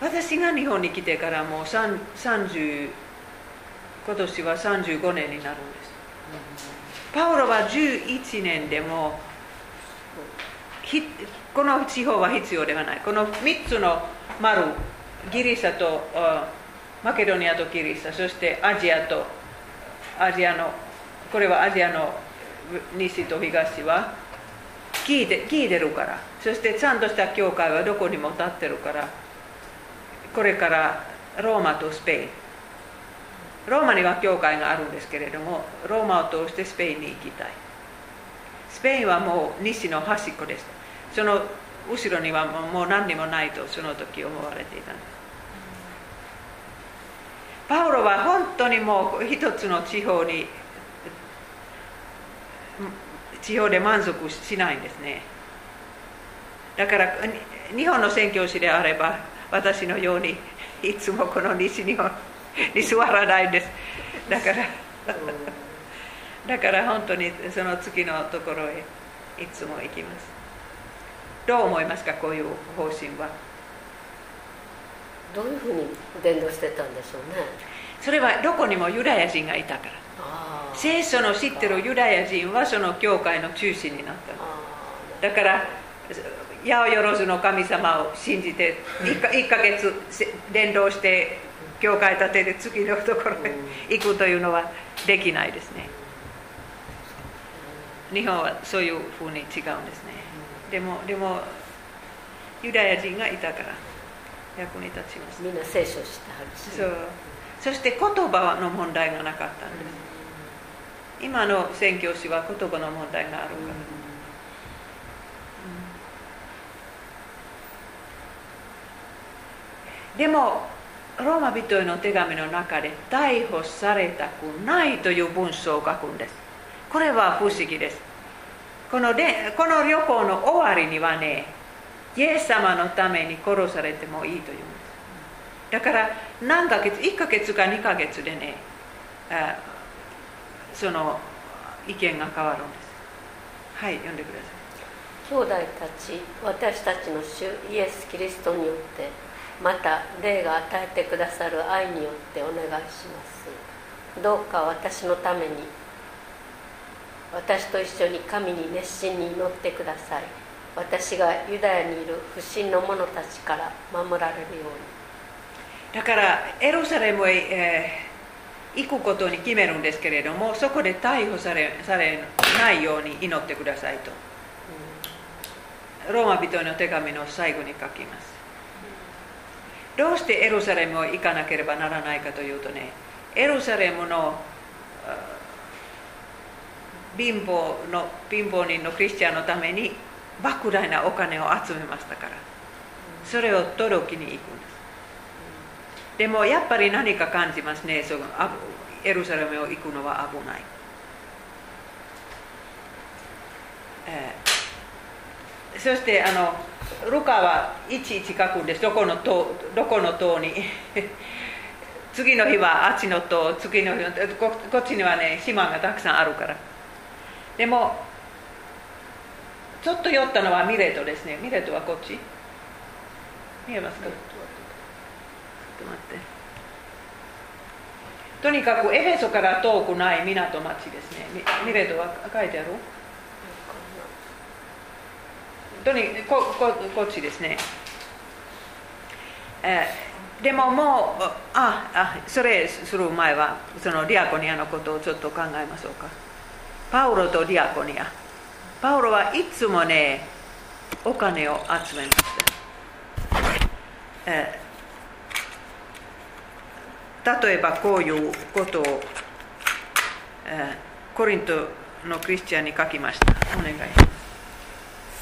私が日本に来てからもう30今年は35年になるんです。パウロは11年でもこの地方は必要ではない。この3つの丸ギリシャとマケドニアとギリシャそしてアジアとアジアのこれはアジアの西と東は聞いて聞いてるから。そしてちゃんとした教会はどこにも立ってるから。これからローマとスペイン。ローマには教会があるんですけれどもローマを通してスペインに行きたい。スペインはもう西の端っこです。その後ろにはもう何にもないとその時思われていたんです。パウロは本当にもう一つの地方に地方で満足しないんですね。だから日本の宣教師であれば私のようにいつもこの西日本に座らないんです。だからだから本当にその次のところへいつも行きますどう思いますかこういう方針は？どういうふうに伝道してたんでしょうね。それはどこにもユダヤ人がいたから。聖書の知ってるユダヤ人はその教会の中心になっただから八百万の神様を信じて 1, 1ヶ月伝道して教会建てて次のところへ行くというのはできないですね。日本はそういうふうに違うんですねでもでもユダヤ人がいたから役に立ちますみんな聖書してはるし。そう。そして言葉の問題がなかったんです、うん、今の宣教師は言葉の問題があるから、うん、でもローマ人への手紙の中で逮捕されたくないという文章を書くんです。これは不思議ですこのでこの旅行の終わりにはねイエス様のために殺されてもいいというんですだから何ヶ月1ヶ月か2ヶ月でねあその意見が変わるんです。はい読んでください。兄弟たち私たちの主イエス・キリストによってまた霊が与えてくださる愛によってお願いします。どうか私のために私と一緒に神に熱心に祈ってください。私がユダヤにいる不信の者たちから守られるように。だからエルサレムへ、えー、行くことに決めるんですけれどもそこで逮捕されされないように祈ってくださいと、うん、ローマ人の手紙の最後に書きます。どうしてエルサレムを行かなければならないかというとねエルサレムの貧乏の貧乏人のクリスチャンのために莫大なお金を集めましたからそれを届きに行くんですでもやっぱり何か感じますねそのエルサレムを行くのは危ない、えー、そしてあのルカはいちいち書くんですどこの塔どこの塔に次の日はあっちの塔次の日ここっちにはね島がたくさんあるからでもちょっと寄ったのはミレートですね。ミレートはこっち？見えますか？ちょっと待って。とにかくエフェソから遠くない港町ですね。ミレートは書いてある？とにこここっちですね、えー、でももうああそれする前はそのディアコニアのことをちょっと考えましょうか。パウロとディアコニアパウロはいつもねお金を集めました、えー、例えばこういうことを、えー、コリントのクリスチャンに書きましたお願い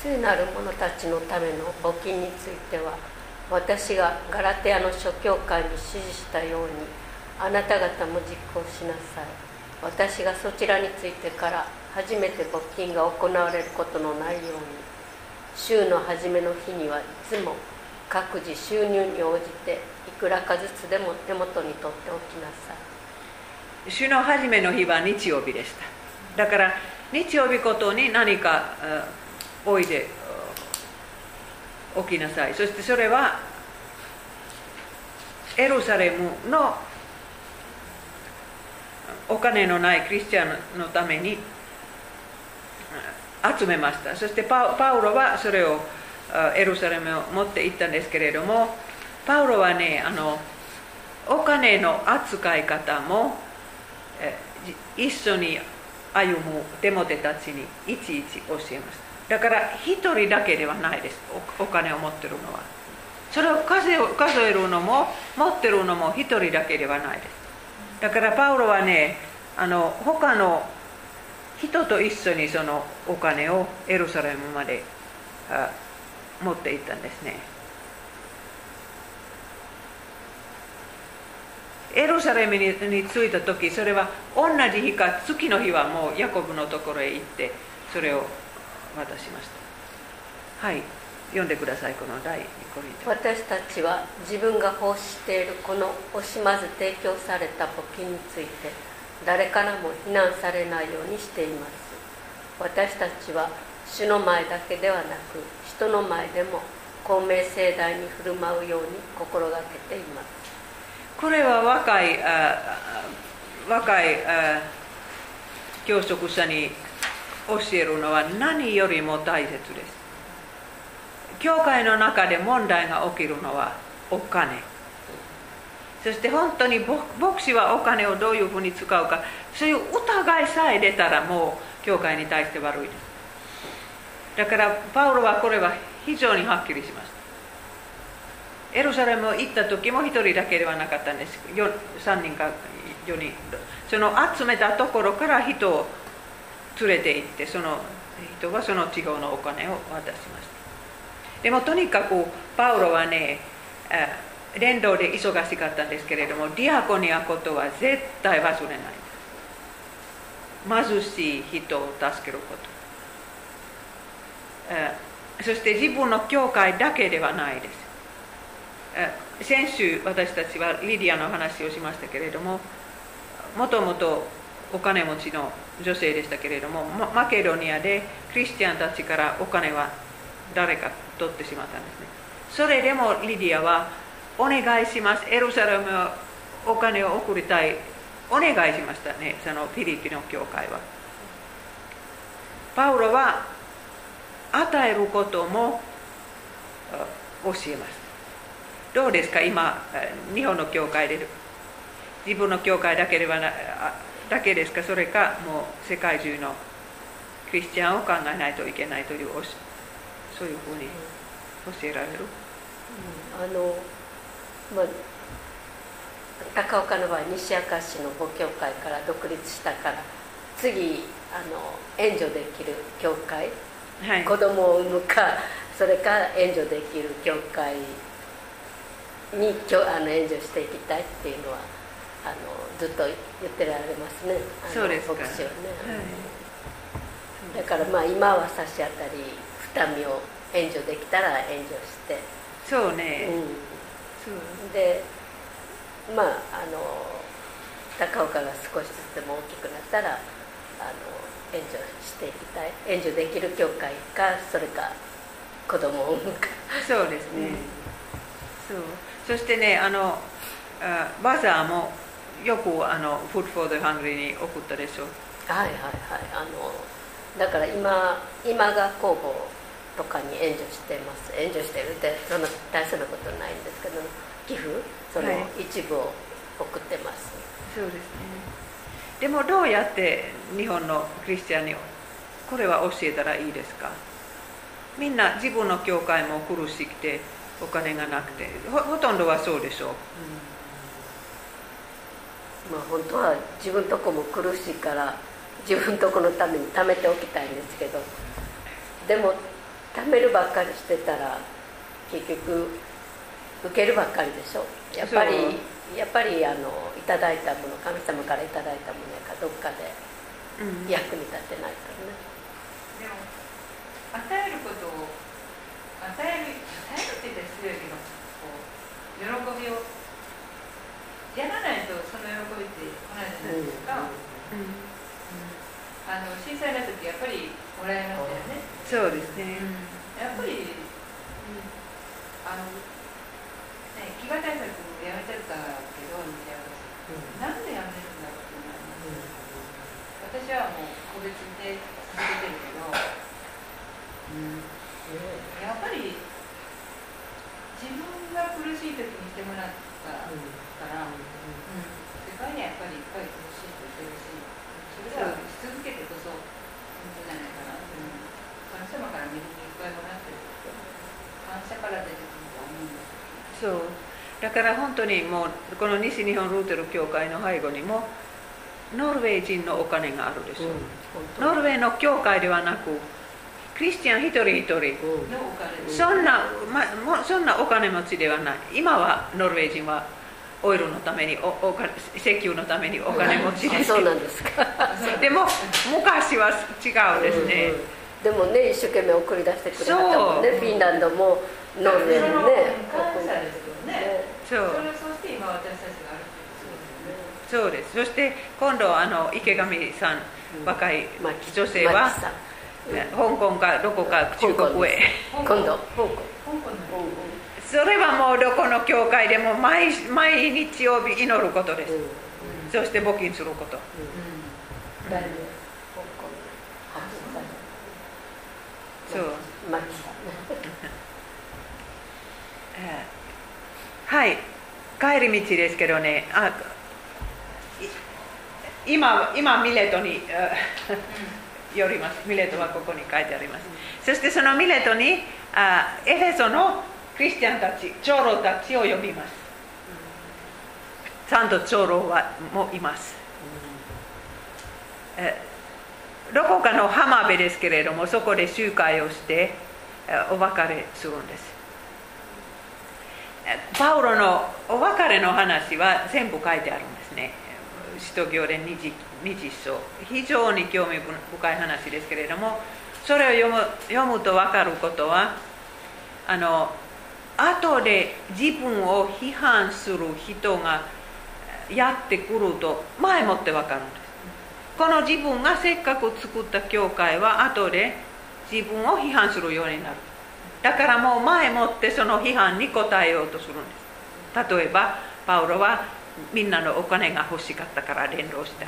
聖なる者たちのための募金については私がガラテアの諸教会に指示したようにあなた方も実行しなさい。私がそちらについてから初めて募金が行われることのないように週の初めの日にはいつも各自収入に応じていくらかずつでも手元に取っておきなさい。週の初めの日は日曜日でしただから日曜日ごとに何かおいでおきなさい。そしてそれはエルサレムのお金のないクリスチャンのために集めましたそしてパウロはそれをエルサレムを持って行ったんですけれどもパウロはねあのお金の扱い方も一緒に歩むデモテたちにいちいち教えましただから一人だけではないですお金を持ってるのはそれを数えるのも持ってるのも一人だけではないですだからパウロはねあの他の人と一緒にそのお金をエルサレムまで持って行ったんですね。エルサレムに着いた時それは同じ日か月の日はもうヤコブのところへ行ってそれを渡しました。はい。読んでくださいこの第私たちは自分が奉仕しているこの惜しまず提供された募金について誰からも非難されないようにしています。私たちは主の前だけではなく人の前でも公明正大に振る舞うように心がけています。これは若い若い教職者に教えるのは何よりも大切です。教会の中で問題が起きるのはお金。そして本当に牧師はお金をどういうふうに使うか。そういう疑いさえ出たらもう教会に対して悪いです。だからパウロはこれは非常にはっきりしました。エルサレム行った時も1人だけではなかったんです。3人か4人。その集めたところから人を連れて行ってその人がその地方のお金を渡しましたでもとにかくパウロはね伝道で忙しかったんですけれどもディアコニアことは絶対忘れない。貧しい人を助けること。そして自分の教会だけではないです。先週私たちはリディアの話をしましたけれどももともとお金持ちの女性でしたけれどもマケドニアでクリスチャンたちからお金は誰か取ってしまったんですね。それでもリディアはお願いします。エルサレムお金を送りたい。お願いしましたね。そのフィリピンの教会は。パウロは与えることも教えます。どうですか？今日本の教会で。自分の教会だけではなだけですか？それかもう世界中のクリスチャンを考えないといけないというそういうふうに教えられる、うん、あのまあ高岡の場合西明石の母教会から独立したから次あの援助できる教会、はい、子供を産むかそれか援助できる教会にあの援助していきたいっていうのはあのずっと言ってられますね。そうです牧師はね、はい、だからまあ今は差し当たり二見を援助できたら援助して。そうね、うん、そう。でまああの高岡が少しずつでも大きくなったらあの援助していきたい。援助できる教会かそれか子供を産むか。そうですね、うん、そう。そしてねあのバザーもよくあの Food for the Hungry に送ったでしょ。はいはいはい。あのだから今今が工房とかに援助してます。援助してるってそんな大切なことないんですけど寄付？その一部を送ってます、はい、そうですね。でもどうやって日本のクリスチャンにこれは教えたらいいですか？みんな自分の教会も苦しくてお金がなくて。ほとんどはそうでしょう、うん。まあ、本当は自分とこも苦しいから自分とこのために貯めておきたいんですけどでも貯めるばっかりしてたら結局受けるばっかりでしょ。やっぱりやっぱりあのいただいたもの神様からいただいたものがどっかで役に立ってないからね、うん、でも与えることを与える与えるって言ったら失礼けどこう喜びをやらないとその喜びって来ないじゃないですか、うん。うん、あの震災の時やっぱりもらいましたよねそうですね、やっぱり、あのね、飢餓対策やめてたけど西山市、なん。でやめるん。だろうって思います、私はもう個別で続けてるけど、うん、やっぱり自分が苦しい時にしてもらったから、うん、世界にはやっぱりいっぱい苦しいと言ってるしそれはし続けてこそ本当じゃないかなっていう神様から恵みいっぱいもらってる感謝から出てくると思うんですそう。だから本当にもうこの西日本ルーテル教会の背後にもノルウェー人のお金があるでしょ。う、うん、ノルウェーの教会ではなくクリスチャン一人一人、そんな、ま、そんなお金持ちではない。今はノルウェー人はオイルのためにおお石油のためにお金持ちです。そうなんですか。でも昔は違うですね、うんうん、でもね一生懸命送り出してくれたもんね。フィンランドもノルウェーもね。そう。そうです。そして今度あの池上さん、若い女性は、香港かどこか中国へ。今度。香港それはもうどこの教会でも毎毎日曜日祈ることです、そして募金すること、そうはい。帰り道ですけどね。あ今今ミレトに寄ります。ミレトはここに書いてあります。そしてそのミレトにあエフェソのクリスチャンたち長老たちを呼びます。ちゃんと長老はもいます、えどこかの浜辺ですけれどもそこで集会をしてお別れするんです。パウロのお別れの話は全部書いてあるんですね。使徒行伝20章。非常に興味深い話ですけれどもそれを読む読むと分かることはあの後で自分を批判する人がやってくると前もって分かるんです。この自分がせっかく作った教会は後で自分を批判するようになる。だからもう前もってその批判に応えようとするんです。例えばパウロはみんなのお金が欲しかったから連動した。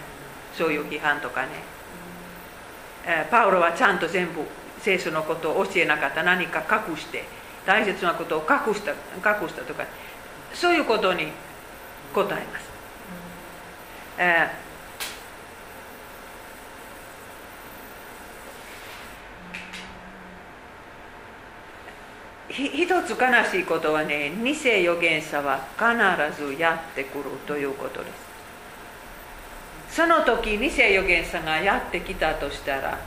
そういう批判とかね、えパウロはちゃんと全部聖書のことを教えなかった。何か隠して。大切なことを隠した隠したとか。そういうことに答えます、えー一つ悲しいことはね偽預言者は必ずやってくるということです。その時偽預言者がやってきたとしたら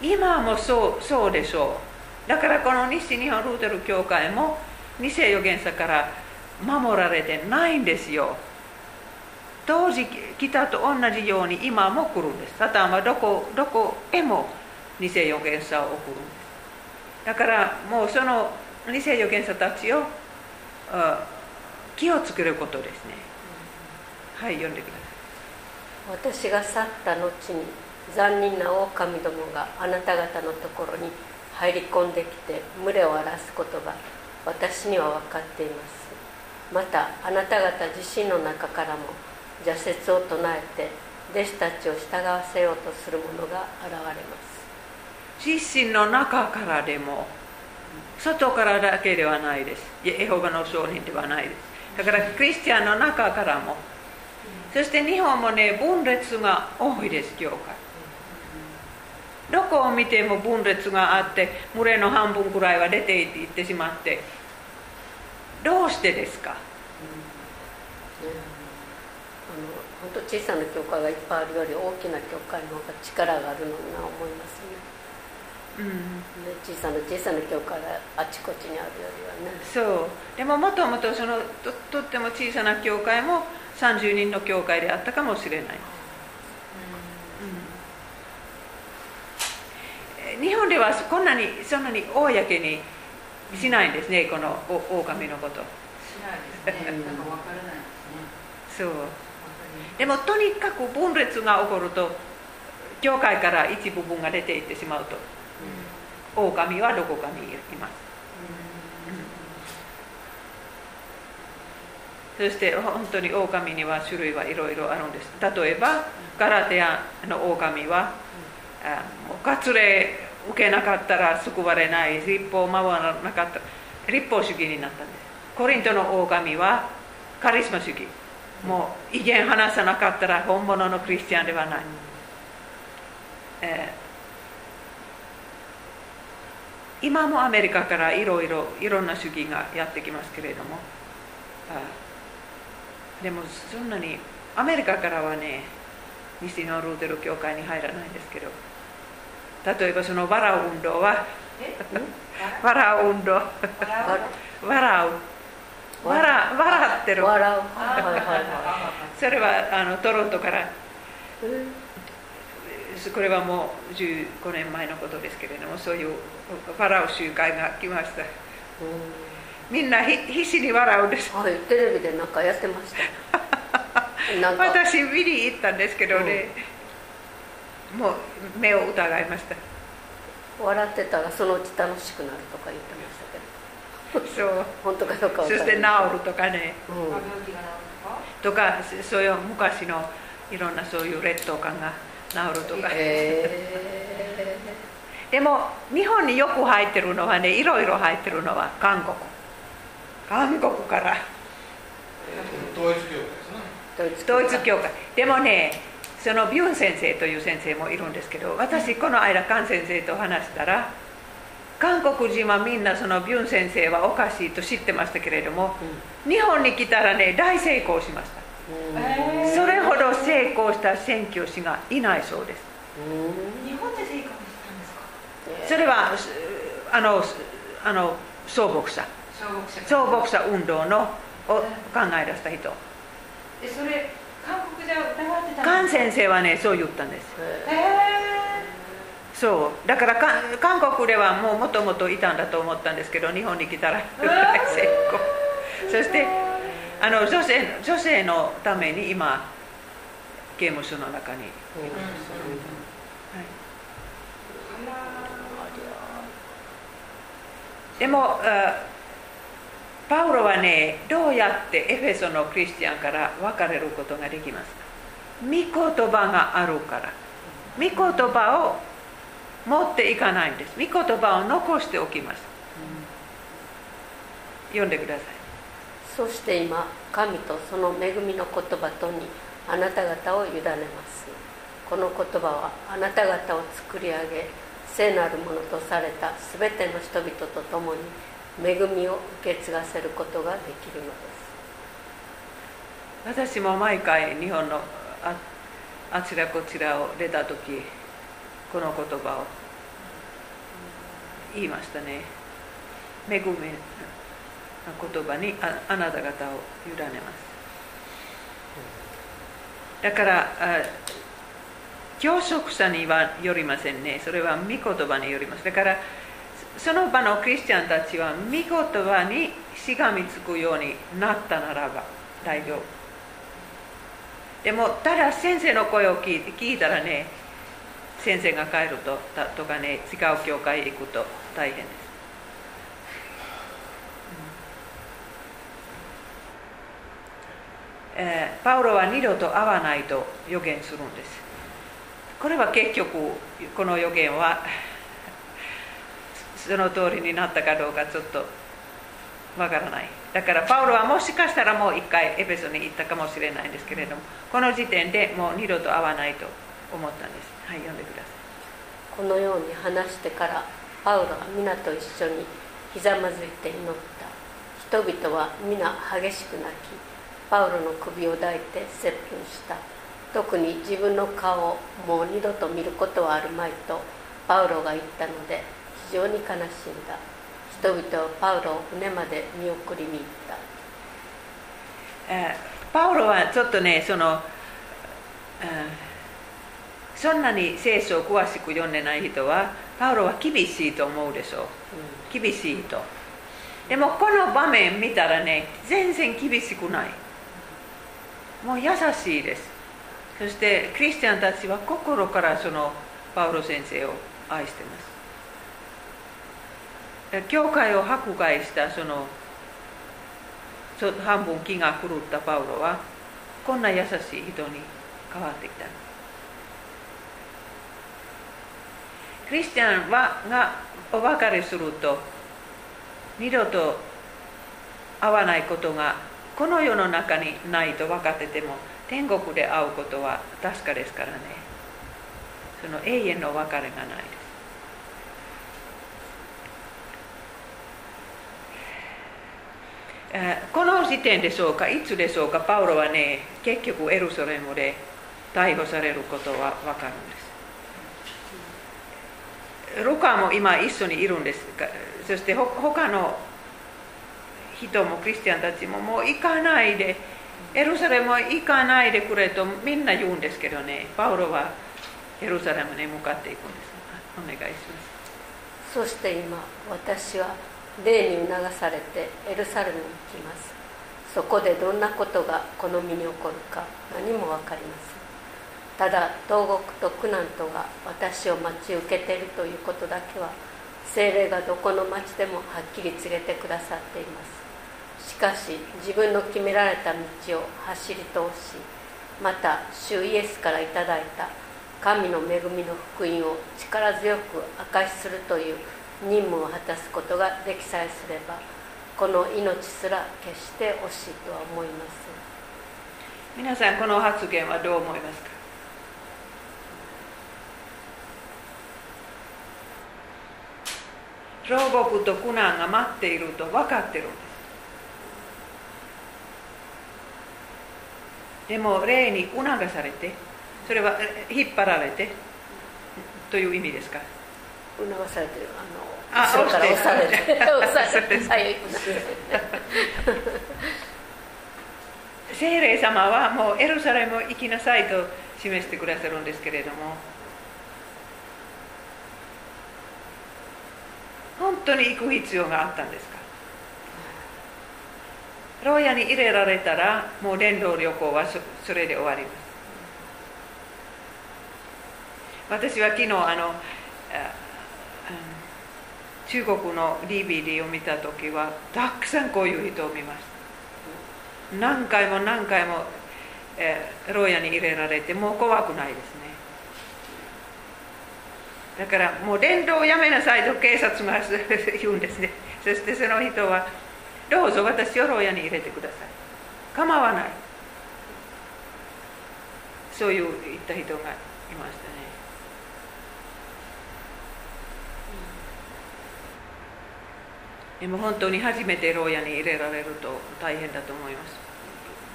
今もそうそうでしょう。だからこの西日本ルーテル教会も偽預言者から守られてないんですよ。当時来たと同じように今も来るんです。サタンはどこどこへも偽預言者を送るんです。だからもうその偽預言者たちを気をつけることですね、はい読んでください。私が去った後に残忍な狼どもがあなた方のところに入り込んできて群れを荒らすことが私には分かっています。またあなた方自身の中からも邪説を唱えて弟子たちを従わせようとする者が現れます。自身の中からでも外からだけではないです。エホバの証人ではないです。だからクリスチャンの中からも。そして日本もね分裂が多いです教会。どこを見ても分裂があって群れの半分くらいは出ていってしまってどうしてですか、うん、あの本当小さな教会がいっぱいあるより大きな教会の方が力があるのにな思いますね。うん、小さな小さな教会があちこちにあるよりはねそう。でももともとそのととっても小さな教会も30人の教会であったかもしれない、うん、日本ではこんなにそんなに公にしないんですねこの狼のこと。しないですね。なんか分からないですね。そう。でもとにかく分裂が起こると教会から一部分が出ていってしまうと狼はどこかにいます、そして本当に狼には種類はいろいろあるんです。例えばガラテアの狼は、もう割礼受けなかったら救われない。立法を守らなかった。立法主義になったんです。コリントの狼はカリスマ主義。もう威厳話さなかったら本物のクリスチャンではない、えー今もアメリカからいろいろいろんな主義がやってきますけれども。でもそんなにアメリカからはね西のルーテル教会に入らないんですけど。例えばその笑 う運動は笑う運動笑う笑笑ってる。笑う それはあのトロントからこれはもう15年前のことですけれどもそういう笑う集会が来ました。みんな必死に笑うんです。はいテレビでなんかやってました？私見に行ったんですけどね、うん、もう目を疑いました。笑ってたらそのうち楽しくなるとか言ってましたけど。そう。本当かどうかそして治るとかね、うん、と？かそういう昔のいろんなそういう劣等感が治るとか、えー、でも日本によく入ってるのはねいろいろ入ってるのは韓国。韓国から。統一教会ですね。統一教会。でもねそのビュン先生という先生もいるんですけど私この間カン先生と話したら韓国人はみんなそのビュン先生はおかしいと知ってましたけれども、うん、日本に来たらね大成功しましたそれほど成功した宣教師がいないそうです。日本で成功したんですか？それはあのあの総牧者。総牧者。運動のを考え出した人。えそれ韓国じゃ疑ってた？カン先生はねそう言ったんです。そう。だから韓国ではもうもともといたんだと思ったんですけど日本に来たら 成功。そしてあの女性女性のために今刑務所の中にいます、はい。でもパウロはねどうやってエフェソのクリスチャンから別れることができますか？御言葉があるから。御言葉を持っていかないんです。御言葉を残しておきます。読んでください。そして今神とその恵みの言葉とにあなた方を委ねます。この言葉はあなた方を作り上げ聖なるものとされた全ての人々と共に恵みを受け継がせることができるのです。私も毎回日本のああちらこちらを出た時この言葉を言いましたね。恵み言葉にああなた方を委ねます。だから教職者にはよりませんね。それは御言葉によります。だからその場のクリスチャンたちは御言葉にしがみつくようになったならば大丈夫。でもただ先生の声を聞い聞いたらね先生が帰るととかね違う教会へ行くと大変です。えーパウロは二度と会わないと予言するんです。これは結局この予言は その通りになったかどうかちょっとわからない。だからパウロはもしかしたらもう一回エペソに行ったかもしれないんですけれどもこの時点でもう二度と会わないと思ったんです。はい読んでください。このように話してからパウロは皆と一緒にひざまずいて祈った。人々は皆激しく泣きパウロの首を抱いて接吻した。特に自分の顔をもう二度と見ることはあるまいとパウロが言ったので非常に悲しんだ。人々はパウロを船まで見送りに行った。えーパウロはちょっとねその、えーそんなに聖書を詳しく読んでない人はパウロは厳しいと思うでしょう。厳しいと。でもこの場面見たらね全然厳しくないもう優しいです。そしてクリスチャンたちは心からそのパウロ先生を愛してます。教会を迫害したその半分気が狂ったパウロはこんな優しい人に変わってきたクリスチャンはがお別れすると二度と会わないことがこの世の中にないと分かってても天国で会うことは確かですからね。その永遠の別れがないです。この時点でしょうかいつでしょうかパウロはね結局エルサレムで逮捕されることは分かるんです。ルカも今一緒にいるんですそして他の人もクリスチャンたちももう行かないでエルサレムは行かないでくれとみんな言うんですけどねパウロはエルサレムに向かっていくんです。お願いします。そして今私は霊に促されてエルサレムに行きます。そこでどんなことがこの身に起こるか何も分かりません。ただ東国と苦難とが私を待ち受けているということだけは精霊がどこの町でもはっきり告げてくださっています。かし自分の決められた道を走り通しまた主イエスからいただいた神の恵みの福音を力強く証しするという任務を果たすことができさえすればこの命すら決して惜しいとは思いません。皆さんこの発言はどう思いますか？牢獄と苦難が待っていると分かってるんです。でも霊に促されてそれはえ引っ張られてという意味ですか？促されてる。ああの後ろから 押されて。押されて。はい 聖霊様はもうエルサレム行きなさいと示してくださるんですけれども。本当に行く必要があったんです。か牢屋に入れられたらもう伝道旅行はそそれで終わります。私は昨日あの中国の DVD を見た時はたくさんこういう人を見ました。何回も何回も、えー、牢屋に入れられてもう怖くないですね。だからもう伝道をやめなさいと警察が 言うんですね。そしてその人はどうぞ私を牢屋に入れてください。構わない。そういう言った人がいましたね。でも本当に初めて牢屋に入れられると大変だと思います。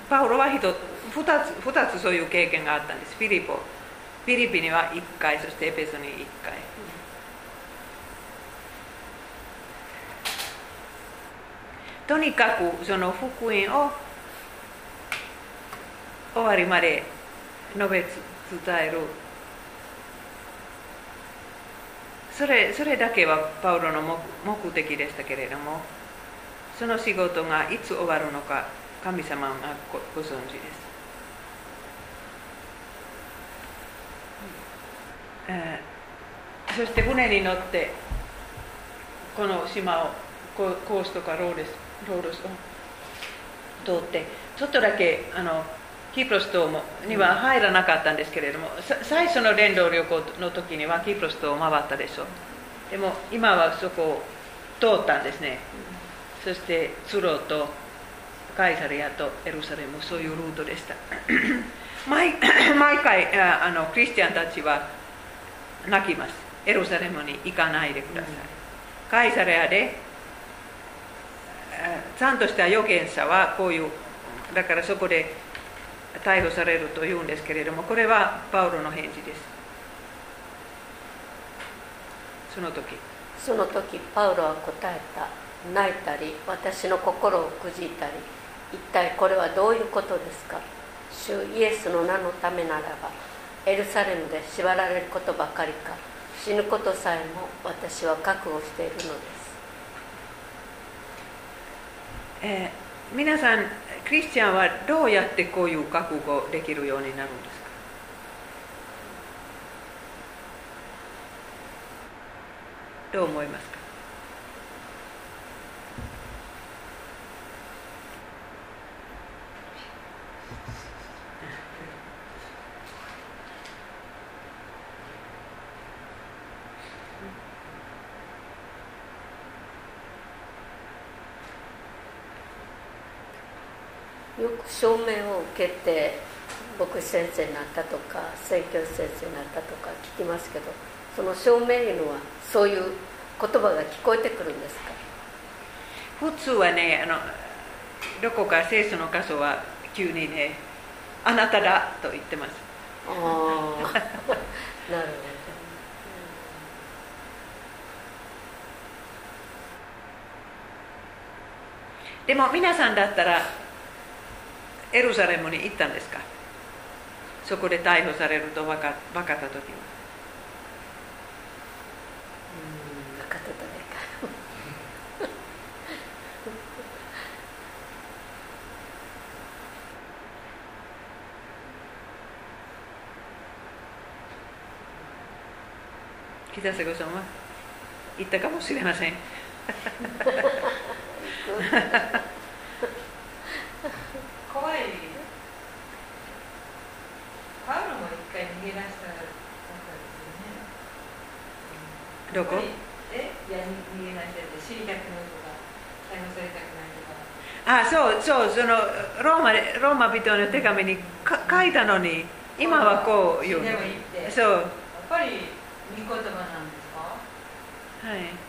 パウロは 2, つ ,2 つそういう経験があったんです。フィリポフィリピには1回そしてエペソに1回。とにかくその福音を終わりまで述べ伝える。それそれだけはパウロの目的でしたけれどもその仕事がいつ終わるのか神様がご存知です、えー、そして船に乗ってこの島をコースとかローレスロードスを通ってちょっとだけあのキプロス島には入らなかったんですけれども、最初の連動旅行の時にはキプロス島を回ったでしょう。でも今はそこを通ったんですね、そしてツロとカイサリアとエルサレムそういうルートでした。毎 毎回あのクリスチャンたちは泣きます。エルサレムに行かないでください、カイサリアでちゃんとした預言者はこういうだからそこで逮捕されるというんですけれどもこれはパウロの返事です。その時。その時パウロは答えた。泣いたり私の心をくじいたり。一体これはどういうことですか？主イエスの名のためならばエルサレムで縛られることばかりか。死ぬことさえも私は覚悟しているのです、えー、皆さんクリスチャンはどうやってこういう覚悟できるようになるんですか？どう思いますかよく証明を受けて牧師先生になったとか宣教師先生になったとか聞きますけどその証明いうのはそういう言葉が聞こえてくるんですか？普通はねあのどこか聖書の箇所は急にね「あなただ」と言ってます。ああ なるほど。でも皆さんだったらエルサレムに行ったんですかそこで逮捕されると分か分かった時はうん分かったね北瀬さんは行ったかもしれません怖いパウロも一回逃げ出したかったですよねどこえいや逃げ出してて知りたくないとか逮捕されたくないとか。あそうそうそのローマローマ人の手紙にか書いたのに今はこう言うそう。やっぱり御言葉なんですか？はい